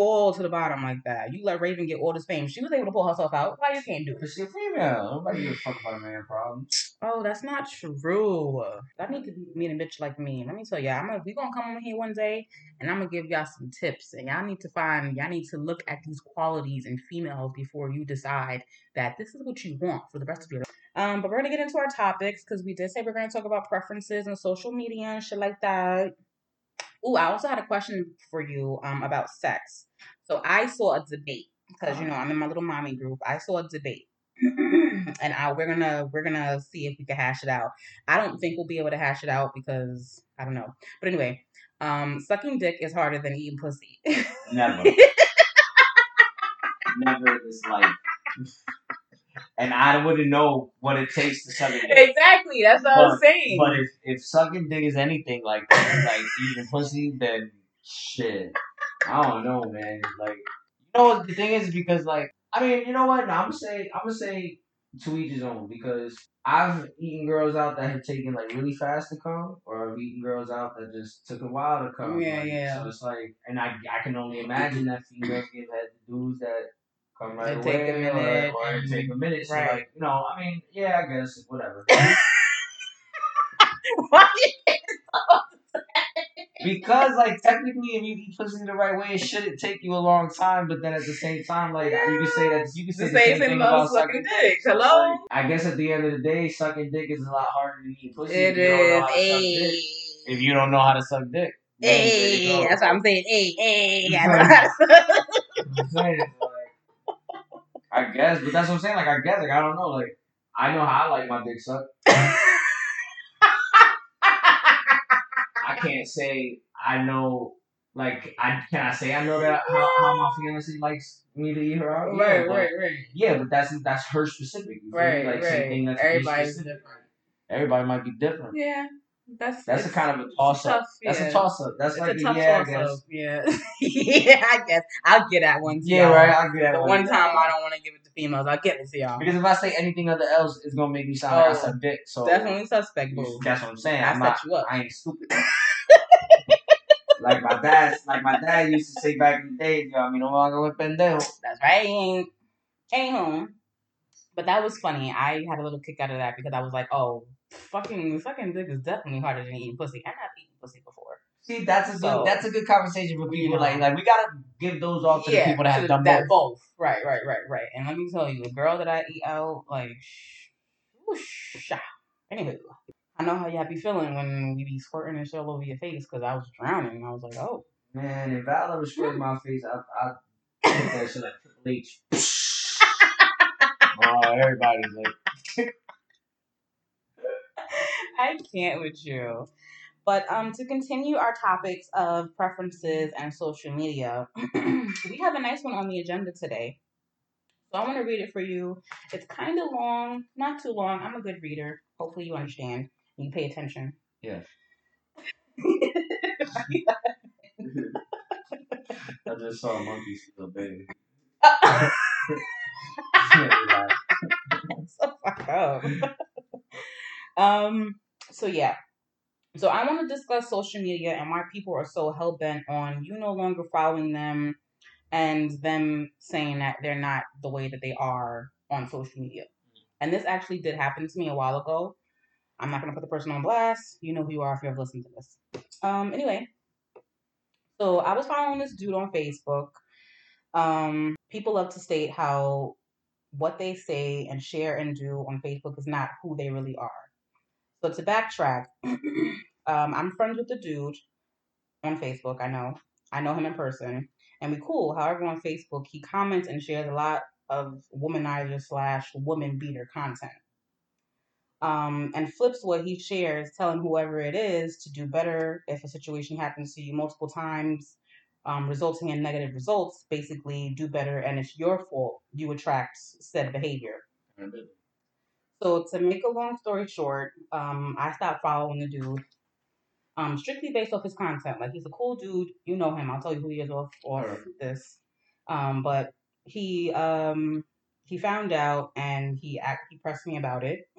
fall to the bottom like that? You let Raven get all this fame. She was able to pull herself out. Why you can't do it? Cause she's a female. Nobody gives a fuck about a man problem. Oh, that's not true. I need to be meeting a bitch like me. Let me tell y'all, I'm gonna we gonna come over here one day and I'm gonna give y'all some tips. And y'all need to find y'all need to look at these qualities in females before you decide that this is what you want for the rest of your life. Um, but we're gonna get into our topics because we did say we're gonna talk about preferences and social media and shit like that. Ooh, I also had a question for you um about sex. So I saw a debate because you know I'm in my little mommy group. I saw a debate. and I, we're gonna we're gonna see if we can hash it out. I don't think we'll be able to hash it out because I don't know. But anyway, um, sucking dick is harder than eating pussy. Never. Never in this life. And I wouldn't know what it takes to suck a dick. exactly, that's what I was saying. But if, if sucking dick is anything like like eating pussy, then shit. I don't know, man. Like you know the thing is because like I mean, you know what? No, I'm gonna say I'm gonna say to each his own because I've eaten girls out that have taken like really fast to come, or I've eaten girls out that just took a while to come. Yeah, like, yeah. So it's like, and I I can only imagine that females give head to dudes that come right away, take a minute or, or and- take a minute. So right. like, you know, I mean, yeah, I guess whatever. Why because like technically, if you eat pussy the right way, it shouldn't take you a long time. But then at the same time, like you can say that you can say The the, same same thing thing about about sucking sucking dick. So Hello? like, I guess at the end of the day, sucking dick is a lot harder than eating pussy. it if you don't know is. how to suck dick. Hey. If you don't know how to suck dick, then Hey, that's what I'm saying. Hey, hey, I know how to- I'm saying, it's like, I guess, but that's what I'm saying. Like, I guess, like, I don't know. Like, I know how I like my dick sucked. I can't say I know. Like, I can I say I know that how, how my fiance likes me to eat her out? Yeah, right, but- right, right. Yeah, but that's that's her specific. You feel me? Right, like right. same thing that's Everybody's specific. different. Everybody might be different. Yeah, that's That's a kind of a toss up. tough, That's yeah. a toss up. That's It's like a a, tough yeah, I toss guess. up. Yeah, yeah, I guess I'll get at one. Yeah, y'all. right. I'll get that But one time I don't want to give it to females. I'll give it to y'all. Because if I say anything other else, it's gonna make me sound like I Oh, dick. So Definitely suspect, boo. That's what I'm saying. I I'm set not. you up. I ain't stupid. like my dad, like my dad used to say back in the day, yo, I mean, no longer with pendejo. That's right. Home. But that was funny. I had a little kick out of that because I was like, oh, fucking sucking dick is definitely harder than eating pussy. And I've not eaten pussy before. See, that's a good that's a good conversation for people. Know. Like like we gotta give those off to the people that have done that both. both. Right, right, right, right. And let me tell you, the girl that I eat out, like, whoosh, anywho, I know how you be feeling when we be squirting and shit all over your face because I was drowning. I was like, oh, Man, if Val ever squirted my face, I I that shit like Triple H. oh, everybody's like, I can't with you. But um, to continue our topics of preferences and social media, we have a nice one on the agenda today. So I want to read it for you. It's kind of long, not too long. I'm a good reader. Hopefully you understand and you pay attention. Yeah. I just saw a monkey steal a baby. so fucked up. um. So yeah. So I want to discuss social media and why people are so hell bent on you no longer following them, and them saying that they're not the way that they are on social media. And this actually did happen to me a while ago. I'm not gonna put the person on blast. You know who you are if you have listened to this. Um. Anyway. So I was following this dude on Facebook. Um, people love to state how what they say and share and do on Facebook is not who they really are. So to backtrack, um, I'm friends with the dude on Facebook. I know, I know him in person, and we cool. However, on Facebook, he comments and shares a lot of womanizer slash woman beater content. Um, and flips what he shares, telling whoever it is to do better if a situation happens to you multiple times, um, resulting in negative results. Basically, do better, and it's your fault you attract said behavior. So to make a long story short, um, I stopped following the dude. Um, strictly based off his content. Like he's a cool dude. You know him. I'll tell you who he is off Alright. this. Um, but he um he found out and he act he pressed me about it.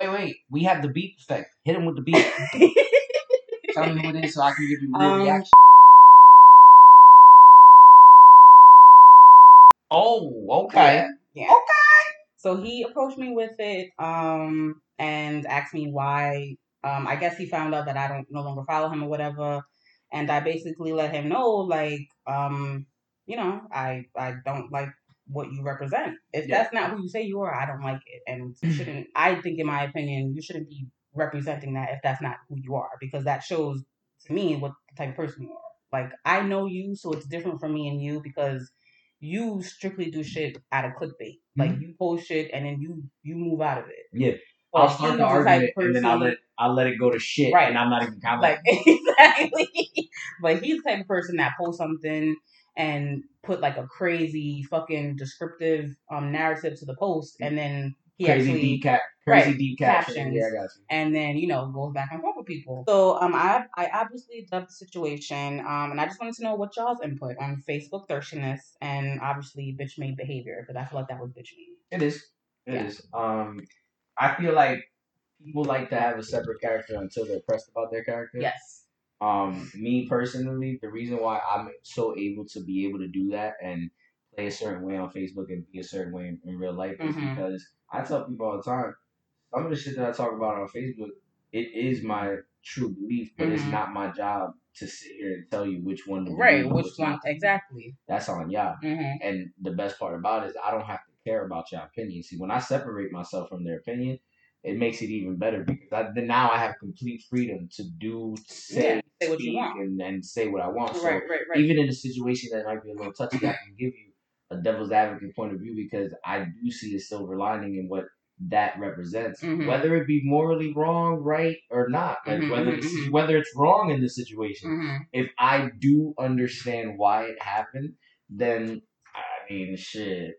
Wait, wait. We have the beep effect. Hit him with the beep. Tell me who it is so I can give you real Um, reaction. Oh, okay. Yeah. So he approached me with it, um, and asked me why. Um, I guess he found out that I don't no longer follow him or whatever, and I basically let him know, like, um, you know, I I don't like what you represent. If Yeah. that's not who you say you are, I don't like it, and you shouldn't. I think, in my opinion, you shouldn't be representing that if that's not who you are, because that shows to me what type of person you are. Like, I know you, so it's different from me and you because you strictly do shit out of clickbait. Like you post shit and then you you move out of it. Yeah. I'll start the argument of and then I'll let I'll let it go to shit Right. and I'm not even commenting. like exactly. but he's the type of person that posts something and put like a crazy fucking descriptive um narrative to the post and then he crazy actually deep cap, crazy right, deep caption. captions. Yeah, I got you. and then you know goes back and forth with people. So um, I I obviously dubbed the situation, um, and I just wanted to know what y'all's input on Facebook thirstiness and obviously bitch made behavior because I feel like that was bitch made. It is. It is. Yeah. Um, I feel like people like to have a separate character until they're pressed about their character. Yes. Um, me personally, the reason why I'm so able to be able to do that and play a certain way on Facebook and be a certain way in, in real life is Mhm. because I tell people all the time, some of the shit that I talk about on Facebook, it is my true belief, but it's Mhm. not my job to sit here and tell you which one to Right. Which one not exactly? That's on y'all. hmm And the best part about it is I don't have to care about your opinion. See, when I separate myself from their opinion, it makes it even better because I, then now I have complete freedom to do, say, Yeah, say what you speak, want. and, and say what I want. So Right. Right. Right. even in a situation that might be a little touchy, I can give you a devil's advocate point of view because I do see a silver lining in what that represents, Mhm. whether it be morally wrong, right, or not. Like Mhm, whether mhm, it's, mhm. whether it's wrong in this situation hmm if I do understand why it happened, then I mean, shit.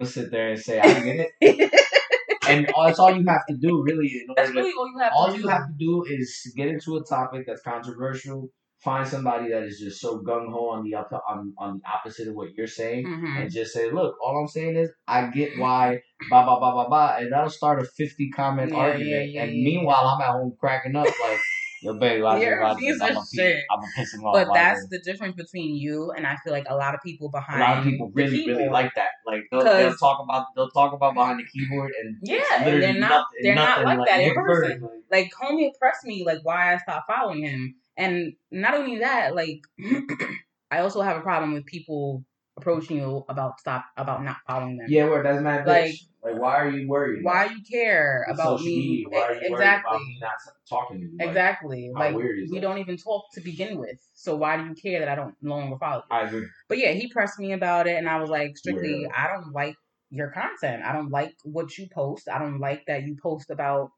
Gonna sit there and say I get it, and all- that's all you have to do, really. That's really all you have all to you do. have to do is get into a topic that's controversial. Find somebody that is just so gung ho on the up, on on the opposite of what you're saying, hmm and just say, "Look, all I'm saying is I get why." Blah blah blah blah blah, and that'll start a 50 comment Yeah, argument. yeah, yeah, and meanwhile, I'm at home cracking up like, "Yo, baby, why You're a why- piece I'm gonna shit. I'm gonna piss him off." But that's the difference between you and I feel like a lot of people behind. a lot of people really, really like that. Like they'll, they'll talk about they'll talk about behind the keyboard and Yeah, and they're not- nothing, they're not nothing like that in person. Like- like homie pressed me like why I stopped following him, And not only that, like I also have a problem with people approaching you about stop about not following them. Yeah, where that's mad bitch. Like- Like, why are you worried? Why you care With about me? media, Why are you worried exactly. about me not talking to you? Like, exactly. Like weird we that? don't even talk to begin with. So why do you care that I don't no longer follow you? I agree. But yeah, he pressed me about it, and I was like, strictly, Weirdo. I don't like your content. I don't like what you post. I don't like that you post about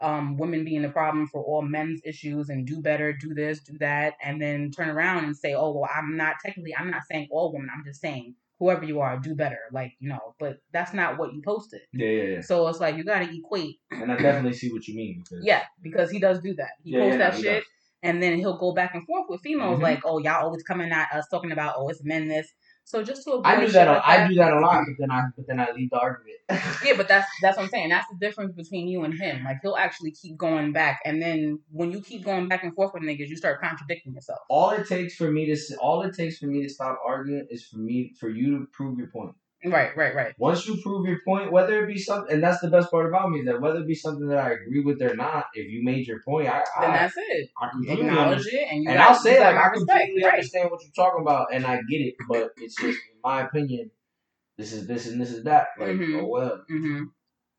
um, women being the problem for all men's issues and do better, do this, do that, and then turn around and say, oh, well, I'm not technically, I'm not saying all women. I'm just saying whoever you are, do better. Like, you know, but that's not what you posted. Yeah, yeah, yeah. So it's like, you got to equate. And I definitely see what you mean. Because Yeah, because he does do that. He Yeah, posts yeah, that he shit. And then he'll go back and forth with females Mhm. like, oh, y'all always coming at us talking about, oh, it's men this. So just to avoid I do that. A, like I do that a lot, but then I but then I leave the argument. Yeah, but that's that's what I'm saying. That's the difference between you and him. Like he'll actually keep going back, and then when you keep going back and forth with niggas, you start contradicting yourself. all it takes for me to all it takes for me to stop arguing is for me for you to prove your point. Right, right, right. Once you prove your point, whether it be something, and that's the best part about me that whether it be something that I agree with or not, if you made your point, I Then I, that's it. I completely Acknowledge it, and you And I'll say like I respect. completely Right. understand what you're talking about, and I get it, but it's just in my opinion, this is this and this is that. Like, Mhm. oh well. hmm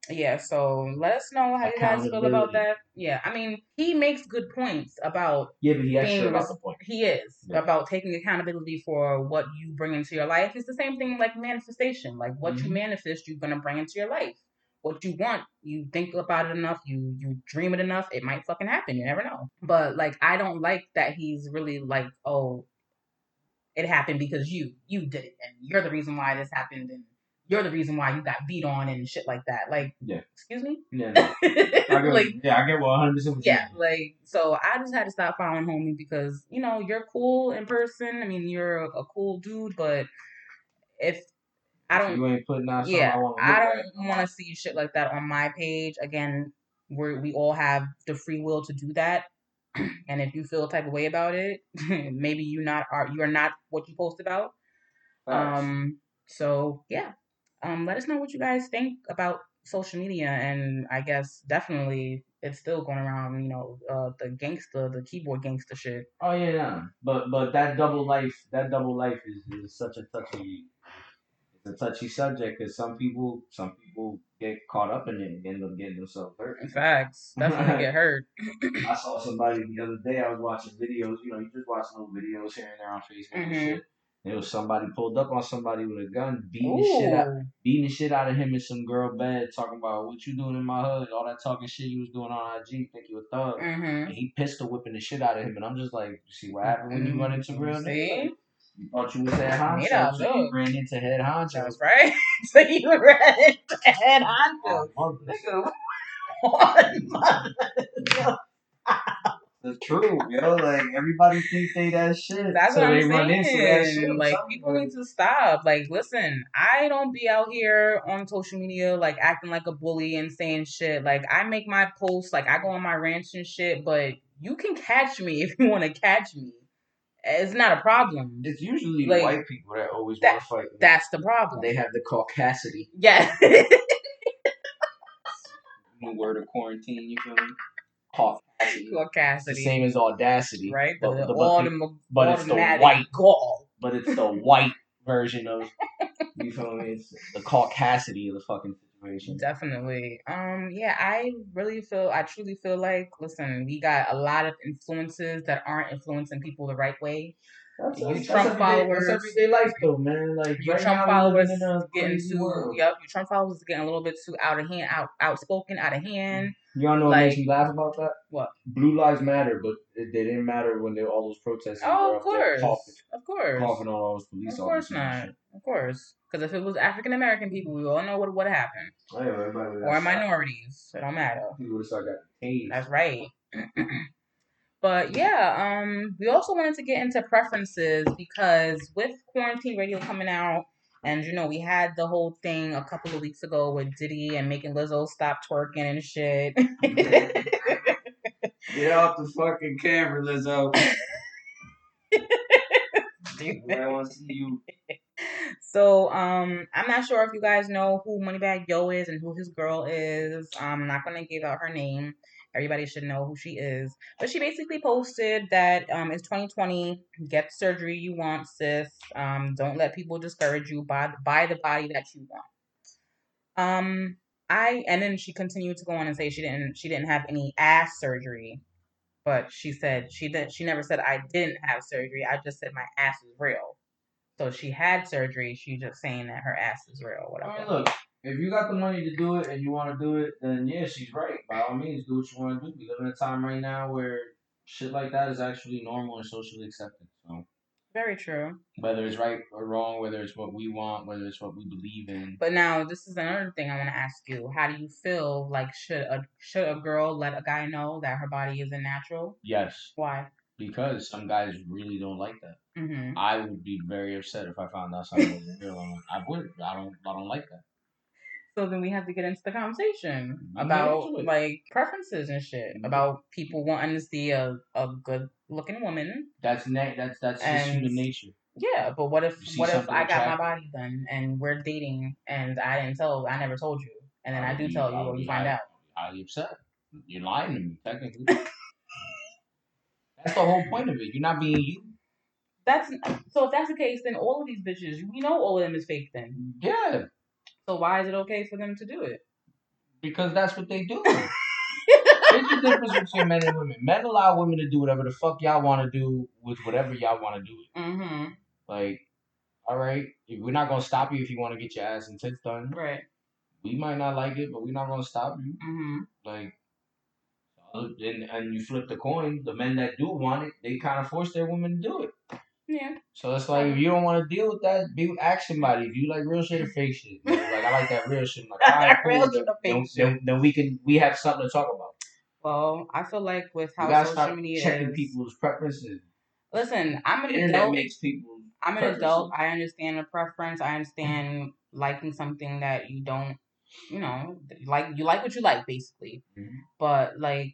Yeah. So let us know how you guys feel about that. Yeah. I mean, he makes good points about Yeah, but he Being extra about the point. he is Yeah. about taking accountability for what you bring into your life. It's the same thing like manifestation. Like what you Mhm. manifest, you're gonna bring into your life. What you want, you think about it enough, you you dream it enough, it might fucking happen. You never know. But like, I don't like that he's really like, oh, it happened because you you did it, and you're the reason why this happened, and you're the reason why you got beat on and shit like that. Like, Yeah. excuse me. Yeah, no. I get, like yeah, I get one hundred percent. yeah, like so I just had to stop following homie because you know you're cool in person. I mean, you're a, a cool dude, but if I don't, You ain't putting out. yeah, I, don't want to see shit like that on my page. Again, we we all have the free will to do that, and if you feel a type of way about it, maybe you not are you are not what you post about. Facts. Um, so yeah, um, let us know what you guys think about social media, and I guess definitely it's still going around. You know, uh, the gangster, the keyboard gangster shit. Oh yeah, yeah. But but that double life, that double life is, is such a touchy, it's a touchy subject because some people some people get caught up in it and end up getting themselves hurt. In facts, definitely get hurt. I saw somebody the other day. I was watching videos. You know, you just watch little videos here and there on Facebook and Mhm. shit. It was somebody pulled up on somebody with a gun, beating the shit out, beating the shit out of him in some girl bed, talking about what you doing in my hood, all that talking shit you was doing on IG, think you a thug. mm-hmm. And he pistol whipping the shit out of him, and I'm just like, see what happened when you run into real niggas? You thought you was head honcho, Yeah, so you ran into head honcho. That's right. so you read head on Oh, mother. Nigga, what? The truth, yo. Like everybody think they that shit. That's so what they I'm run into that shit. saying. Like people need to stop. Like, listen, I don't be out here on social media like acting like a bully and saying shit. Like, I make my posts, like I go on my rants and shit, but you can catch me if you want to catch me. It's not a problem. It's usually Like, white people that always that- want to fight. That's the problem. they have the caucasity. yeah. New word of quarantine. You feel me? Caucasity. It's the same as audacity. Right? But, The, the- but, the, but it's the white. gall. but it's the white version of. You feel me? It's the caucasity of the fucking situation. Definitely. Um, yeah, I really feel I truly feel like listen, we got a lot of influences that aren't influencing people the right way. That's, You that's, Trump that's everyday, followers- That's everyday life, though, man. Like You right Trump now, we followers living in a getting crazy too world. yep, you Trump followers is getting a little bit too out of hand, out outspoken, out of hand. You all know what Like- makes me laugh about that? What? Blue lives matter, but it, they didn't matter when they all those protests. Oh, were of course. coughing, Of course. coughing on all those police Of course officers. not. Of course. Because if it was African American people, we all know what would have happened. Oh, yeah, Or got shot. minorities. It don't matter. People would have started getting tased. That's right. but yeah, um, we also wanted to get into preferences because with quarantine radio coming out, and you know, we had the whole thing a couple of weeks ago with Diddy and making Lizzo stop twerking and shit. Get off the fucking camera, Lizzo. I want to see you. So um, I'm not sure if you guys know who Moneybagg Yo is and who his girl is. I'm not gonna give out her name. Everybody should know who she is. But she basically posted that um, it's 2020. Get the surgery you want, sis. Um, don't let people discourage you. Buy buy the body that you want. Um, I and then she continued to go on and say she didn't she didn't have any ass surgery, but she said she didn't she never said I didn't have surgery. I just said my ass is real. So she had surgery. She just saying that her ass is real. Whatever. Mean, look, if you got the money to do it and you want to do it, then yeah, she's right. By all means, do what you want to do. We live in a time right now where shit like that is actually normal and socially accepted. So Very true. whether it's right or wrong, whether it's what we want, whether it's what we believe in, But now this is another thing I want to ask you. How do you feel like should a should a girl let a guy know that her body isn't natural? yes, Why? because some guys really don't like that. hmm I would be very upset if I found out something was real. I would. I don't. I don't like that. So then we have to get into the conversation about into like preferences and shit. Mhm. About people wanting to see a, a good looking woman. That's na- That's that's just And- human nature. Yeah, but what if what if I got my body done and we're dating and I didn't tell I never told you and then I, would do be- tell you or you find highly- out. Highly upset. You're lying to me, technically. that's the whole point of it. You're not being you. That's so if that's the case, then all of these bitches, we know all of them is fake then. Yeah, So why is it okay for them to do it? because that's what they do. There's the difference between men and women. Men allow women to do whatever the fuck y'all want to do with whatever y'all want to do. It. Mm-hmm. Like, all right, we're not gonna stop you if you want to get your ass and tits done. Right. We might not like it, but we're not gonna stop you. Mm-hmm. Like, uh, and and you flip the coin. The men that do want it, they kind of force their women to do it. Yeah. So it's like if you don't want to deal with that, be with action body. If you like real shit or fake shit, you know, like I like that real shit. Like, all right, Real cool. shit Then, then, then, we can we have something to talk about. Well, I feel like with how social start media checking is. people's preferences. Listen, I'm an internet adult. makes people. I'm an preferences. adult. I understand a preference. I understand liking something that you don't, you know, like you like what you like, basically. Mhm. But like,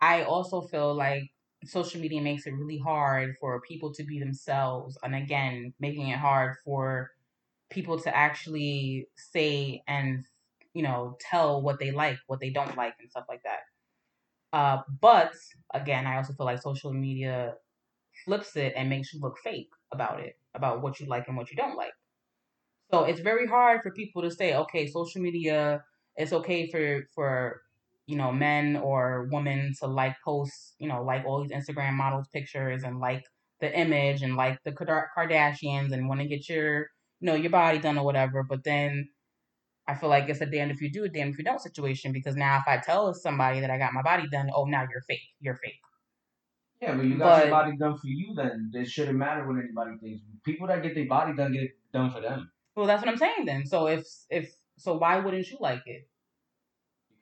I also feel like social media makes it really hard for people to be themselves, and again, making it hard for people to actually say and you know tell what they like, what they don't like, and stuff like that. Uh, but again, I also feel like social media flips it and makes you look fake about it, about what you like and what you don't like. So it's very hard for people to say, okay, social media, it's okay for for you know men or women to like posts, you know, like all these Instagram models pictures and like the image and like the Kardashians and want to get your you know your body done or whatever. But then I feel like it's a damn if you do, a damn if you don't situation because now if I tell somebody that I got my body done, oh now you're fake, you're fake. Yeah, but you got your body done for you. Then it shouldn't matter what anybody thinks. People that get their body done get it done for them Well, that's what I'm saying then. So if if so, why wouldn't you like it?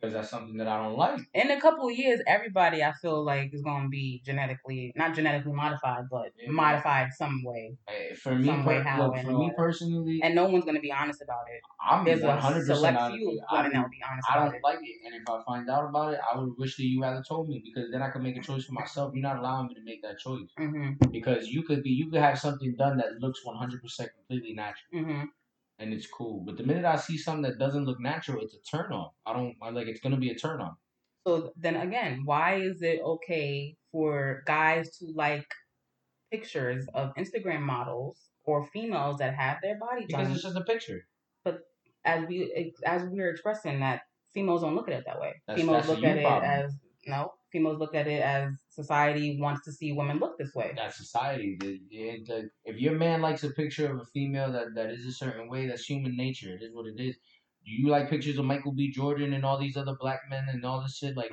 Because that's something that I don't like. In a couple of years, everybody I feel like is going to be genetically not genetically modified, but Yeah. modified some way, Eh, For me, Some way, how, look, for me all. personally, and no one's going to be honest about it. I'm There's one a hundred percent select honest. few women I, that will be honest I don't it. like it, and if I find out about it, I would wish that you had told me because then I could make a choice for myself. You're not allowing me to make that choice hmm because you could be you could have something done that looks one hundred percent completely natural. hmm and it's cool. But the minute I see something that doesn't look natural, it's a turn off. I don't I like it's gonna be a turn off. So then again, why is it okay for guys to like pictures of Instagram models or females that have their body Because done? it's just a picture. But as we as we are expressing that females don't look at it that way. That's- females that's look at it problem. as no. Females look at it as society wants to see women look this way. That's society. The, the, if your man likes a picture of a female that, that is a certain way, that's human nature. It is what it is. Do you like pictures of Michael B. Jordan and all these other black men and all this shit? Like,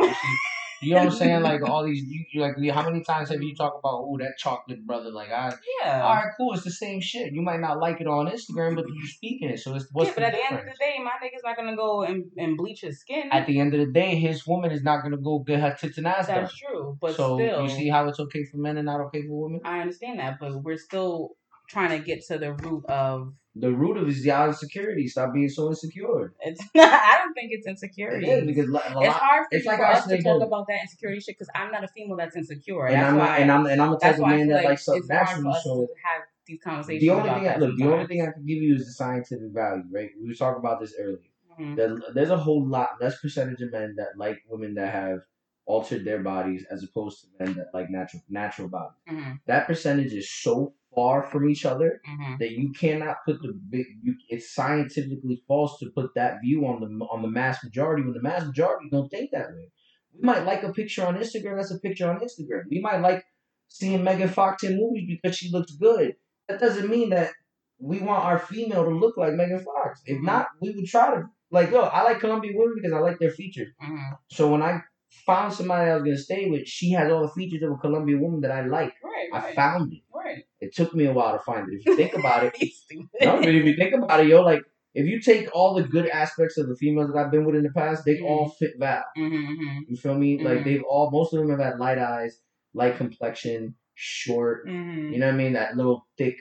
you know what I'm saying? Like all these, you, you like, how many times have you talked about, oh, that chocolate brother? Like, I, Yeah. all right, cool. It's the same shit. You might not like it on Instagram, but you're speaking it. So it's what's yeah, but at the end of the day, my nigga's not gonna go and, and bleach his skin. At the end of the day, his woman is not gonna go get her tits and ass done. That's true, but so still, you see how it's okay for men and not okay for women? I understand that, but we're still trying to get to the root of The root of it is y'all insecurity. Stop being so insecure. it's. I don't think it's insecurity. is because a it's hard for, it's like for us to talk about that insecurity shit because I'm not a female that's insecure. and that's I'm why not, and I'm and I'm the type of man that like likes hard naturally. So have these conversations. The only thing, I, look, the only thing I can give you is the scientific value, right? We were talking about this earlier. Mhm. There's, there's a whole lot less percentage of men that like women that have altered their bodies as opposed to men that like natural natural bodies. Mhm. That percentage is so far from each other Mhm. that you cannot put the big. You, it's scientifically false to put that view on the on the mass majority when the mass majority don't think that way. We might like a picture on Instagram. That's a picture on Instagram. We might like seeing Megan Fox in movies because she looks good. That doesn't mean that we want our female to look like Megan Fox. If Mhm. not, we would try to like yo. I like Colombian women because I like their features. Mhm. So when I found somebody I was gonna stay with, she has all the features of a Colombian woman that I like. Right. I found it. Right. It took me a while to find it. If you think about it, no, but if you think about it, yo, like if you take all the good aspects of the females that I've been with in the past, they Mhm. all fit Val. Mhm, mhm, You feel me? Like Mhm. they've all, most of them have had light eyes, light complexion, short. mhm. You know what I mean? That little thick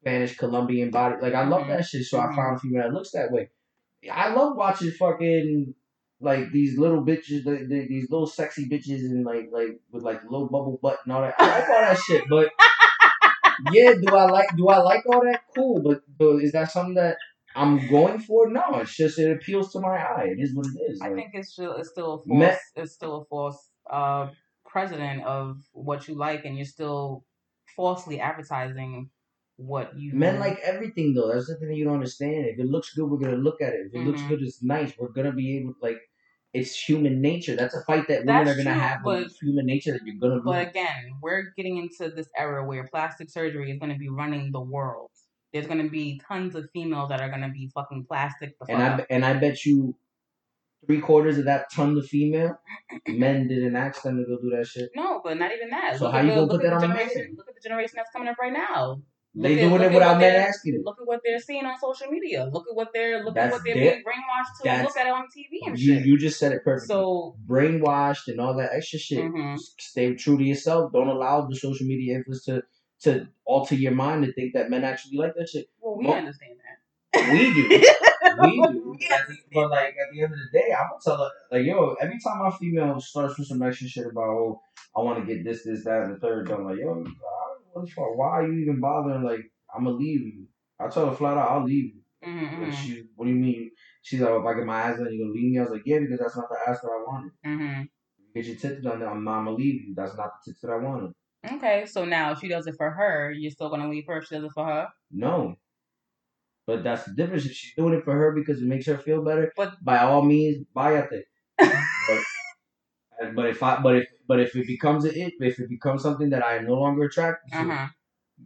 Spanish Colombian body. Like I love Mhm. that shit. So I found a female that looks that way. I love watching fucking like these little bitches, the, the, these little sexy bitches, and like like with like little bubble butt and all that. I like all that shit, but yeah, do I like do I like all that? Cool, but, but is that something that I'm going for? No, it's just it appeals to my eye. It is what it is. I think it's still it's still a false Me- it's still a false uh president of what you like, and you're still falsely advertising what you Men like everything though. That's the thing that you don't understand. If it looks good, we're gonna look at it. If it looks Mhm. good, it's nice. We're gonna be able to like it's human nature. That's a fight that women That's are gonna have. but- But it's human nature that you're gonna But lose. again, we're getting into this era where plastic surgery is going to be running the world. There's going to be tons of females that are going to be fucking plastic. The fuck And I up. and I bet you three quarters of that ton of female men didn't ask them to go do that shit. no, but not even that. So look how you the, gonna put that on a generation? man? Look at the generation that's coming up right now. They at- doing it without men asking them. Look at what they're seeing on social media. Look at what they're look at what they're being brainwashed to look at it on TV and You shit. you just said it perfectly. so brainwashed and all that extra shit. mhm. Stay true to yourself. Don't allow the social media influence to to alter your mind and think that men actually like that shit. well, we understand that. We do. we do. But, but like at the end of the day, I'm gonna tell her like yo. Every time my female starts with some extra shit about oh I want to get this this that and the third, I'm like yo, what the fuck? Why are you even bothering? Like I'm gonna leave you. I tell her flat out, I'll leave you. Mhm, And she, what do you mean? She's like, if I get my ass done, you gonna leave me? I was like, yeah, because that's not the ass that I wanted. mhm. Get your tits done, I'm not gonna leave you. That's not the tits that I wanted. Okay, so now if she does it for her, you're still gonna leave her. If she does it for her, No. But that's the difference. If she's doing it for her because it makes her feel better, But- by all means, buy a thing. but, but if I, but if, but if it becomes a it, if it becomes something that I am no longer attracted to, uh huh.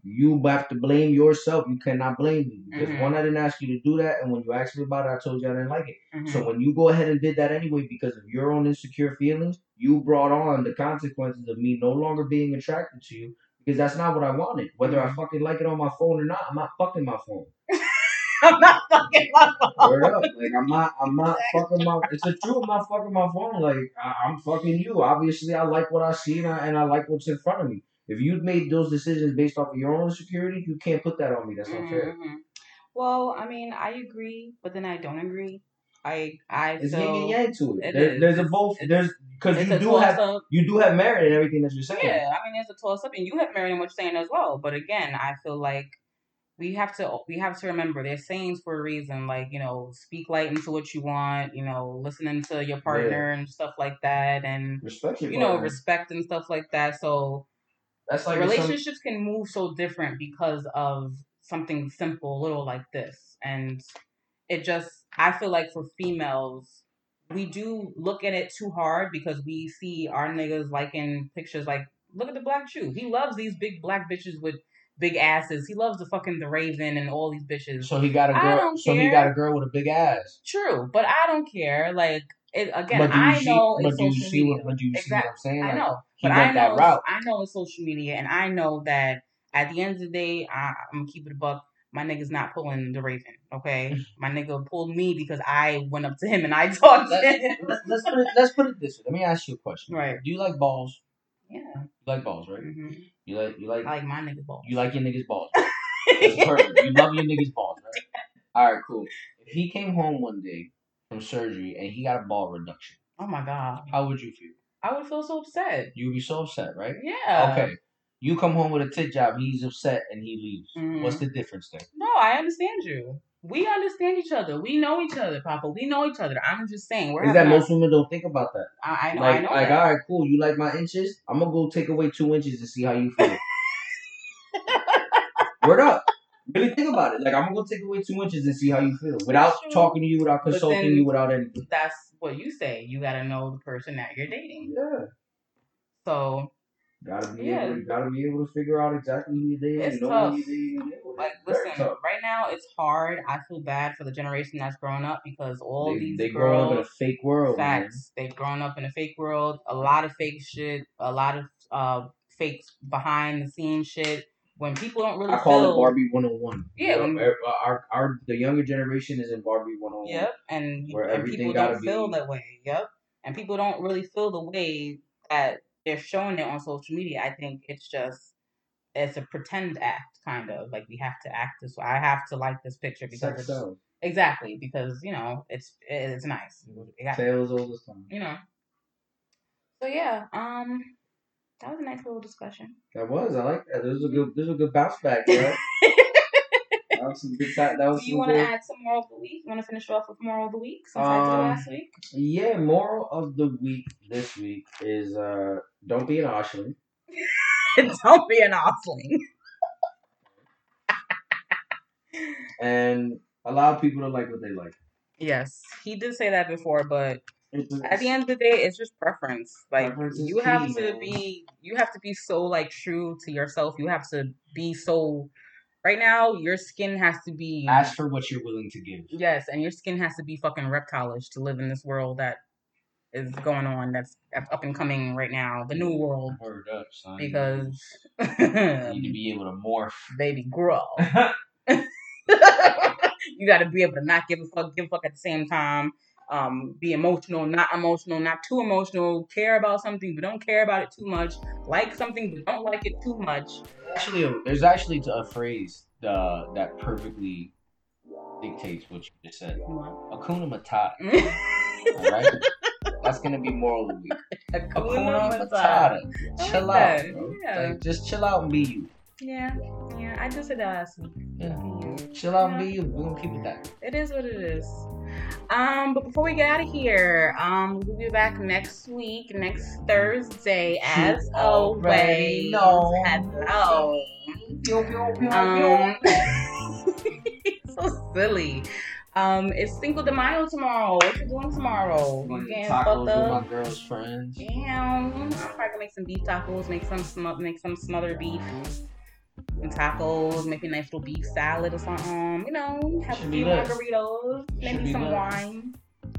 you have to blame yourself. You cannot blame me because Mhm. one, I didn't ask you to do that, and when you asked me about it, I told you I didn't like it. Mm-hmm. So when you go ahead and did that anyway because of your own insecure feelings, you brought on the consequences of me no longer being attracted to you because that's not what I wanted. Whether I Mhm. fucking like it on my phone or not, I'm not fucking my phone. I'm not fucking my phone. Word up. Like I'm not I'm not fucking my it's the truth, I'm not fucking my phone. Like I, I'm fucking you. Obviously I like what I see and I, and I like what's in front of me. If you've made those decisions based off of your own security, you can't put that on me. That's not fair. Mhm. Well, I mean, I agree, but then I don't agree. I I It's feel yin and yang to it. it There, there's a both. There's because you do have up. you do have merit in everything that you're saying. Yeah, I mean, it's a toss up, and you have merit in what you're saying as well. But again, I feel like we have to we have to remember there's sayings for a reason. Like you know, speak light into what you want. You know, listening to your partner and stuff like that, and Respect you know, respect and stuff like that. So That's like if some- relationships can move so different because of something simple, little like this, and it just I feel like for females. We do look at it too hard because we see our niggas liking pictures like look at the black shoe He loves these big black bitches with big asses. He loves the fucking the Raven and all these bitches. So he got a girl. don't So he got a girl with a big ass. True, but I don't care. Like it again. but do you I see, know but it's do you social see media. what? But do you see what I'm saying? I Like, know, He but I know. I know it's social media, and I know that at the end of the day, I, I'm gonna keep it a buck. My nigga's not pulling the Raven, okay? My nigga pulled me because I went up to him and I talked to him. Let, let's put it. Let's put it this way. Let me ask you a question. Right. Do you like balls? Yeah, You like balls, right? hmm You like you like I like my niggas balls. you like your niggas balls. Right? That's perfect. You love your niggas balls, right? All right, cool. If he came home one day from surgery and he got a ball reduction, oh my god, how would you feel? I would feel so upset. You would be so upset, right? Yeah. Okay. You come home with a tit job, he's upset and he leaves. Mhm. What's the difference there? No, I understand you. We understand each other. We know each other, Papa. We know each other. I'm just saying. We're Is that most women don't think about that? I, I know. like, I know. like, that. all right, cool. You like my inches? I'm gonna go take away two inches and see how you feel. Word up. Really think about it. Like I'm gonna go take away two inches and see how you feel without talking to you, without consulting then- you, without anything. That's what you say. You got to know the person that you're dating. Yeah. So, Gotta be Yeah. able. To, gotta be able to figure out exactly who you're. It's know tough. who you're dating. and deal with it. like, listen. tough. Right now, it's hard. I feel bad for the generation that's growing up because all they, these they grow up in a fake world. man. facts, they've grown up in a fake world. A lot of fake shit. A lot of uh fake behind the scenes shit. When people don't really I call feel, it Barbie 101. Yeah, You know, when- our, our, our the younger generation is in Barbie 101. Yep, and, Where and people don't feel be- that way. Yep, and people don't really feel the way that they're showing it on social media. I think it's just it's a pretend act, kind of like we have to act this way. I have to like this picture because it's exactly because you know it's it's nice. It Sales all the time. you know. So yeah, um, that was a nice little discussion. That was. I like that. This was a good. This was a good bounce back, right? that was some good. That, that was Do you want to add some moral of the week? You want to finish off with moral of the week since I did it Um, last week? Yeah. Moral of the week this week is uh don't be an Oshling. Don't be an offling. and allow people to like what they like. Yes, he did say that before, but at the end of the day, it's just preference. Like Preference you have key, to man. be, you have to be so like true to yourself. You have to be so. Right now, your skin has to be ask for what you're willing to give. yes, and your skin has to be fucking reptilish to live in this world that is going on. That's that's up and coming right now, the new world. Word up, son. Because you need to be able to morph. baby, grow. you got to be able to not give a fuck, give a fuck at the same time. Um, be emotional, not emotional, not too emotional. Care about something, but don't care about it too much. Like something, but don't like it too much. actually, a, there's actually a phrase uh, that perfectly dictates what you just said. Hakuna Matata. All right, that's gonna be moral of the week. Hakuna Matata. Chill out, bro. Yeah. Like, just chill out and be you. Yeah, yeah. I just said that last week. Yeah. Chill out and be you. We're gonna keep it that. It is what it is. Um, but before we get out of here, um, we'll be back next week, next Thursday, as always. know. Hello. Um, so silly. Um, it's Cinco de Mayo tomorrow. What you doing tomorrow? You getting tacos fucked with my girl's friends. Damn. I'm probably gonna make some beef tacos, make some sm- make some smothered beef. Some tacos, maybe a nice little beef salad or something. You know, have Should a few margaritas, maybe some wine.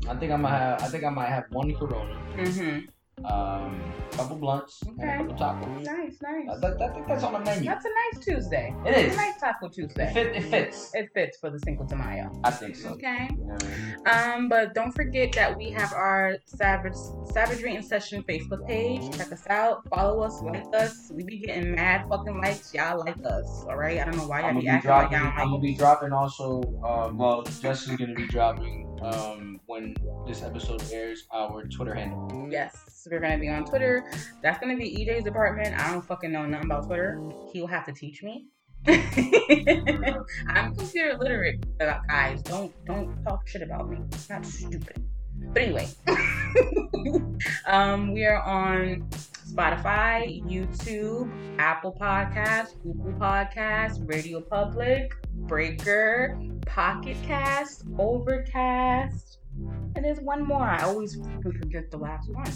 I think I might have. I think I might have one Corona, Mm-hmm. Um, couple blunts, and a couple tacos. Nice, I, nice. that, I think that's on the menu. That's a nice Tuesday. It It's is. a nice Taco It, Tuesday. fit, it fits. It fits for the Cinco de Mayo. I think so. Okay. Yeah. Um, but don't forget that we have our Savage Savagery in Session Facebook page. Check us out, follow us, like us. We be getting mad fucking likes. Y'all like us, all right? I don't know why y'all be be acting like dropping. y'all I'm gonna be dropping also. Uh, well, Jess is gonna be dropping um, when this episode airs our Twitter handle. Yes, we're gonna be on Twitter. That's gonna be EJ's department. I don't fucking know nothing about Twitter. He'll have to teach me. I'm computer literate, uh, guys. Don't don't talk shit about me. I'm not stupid. But anyway, um, we are on Spotify, YouTube, Apple Podcasts, Google Podcasts, Radio Public, Breaker, Pocket Cast, Overcast, and there's one more. I always forget the last one.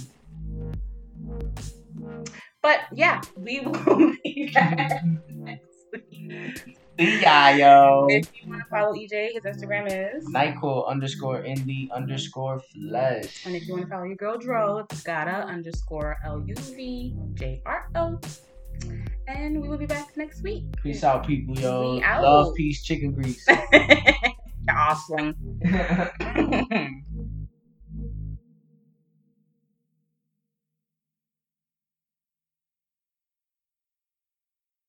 But yeah, we will be back next week. Yeah, yo. If you want to follow EJ, his Instagram is. Nyquil underscore indie underscore flesh. And if you want to follow your girl Dro, it's gotta underscore L U V J R O. And we will be back next week. Peace out, people, yo. Out. Love, peace, chicken grease. Awesome.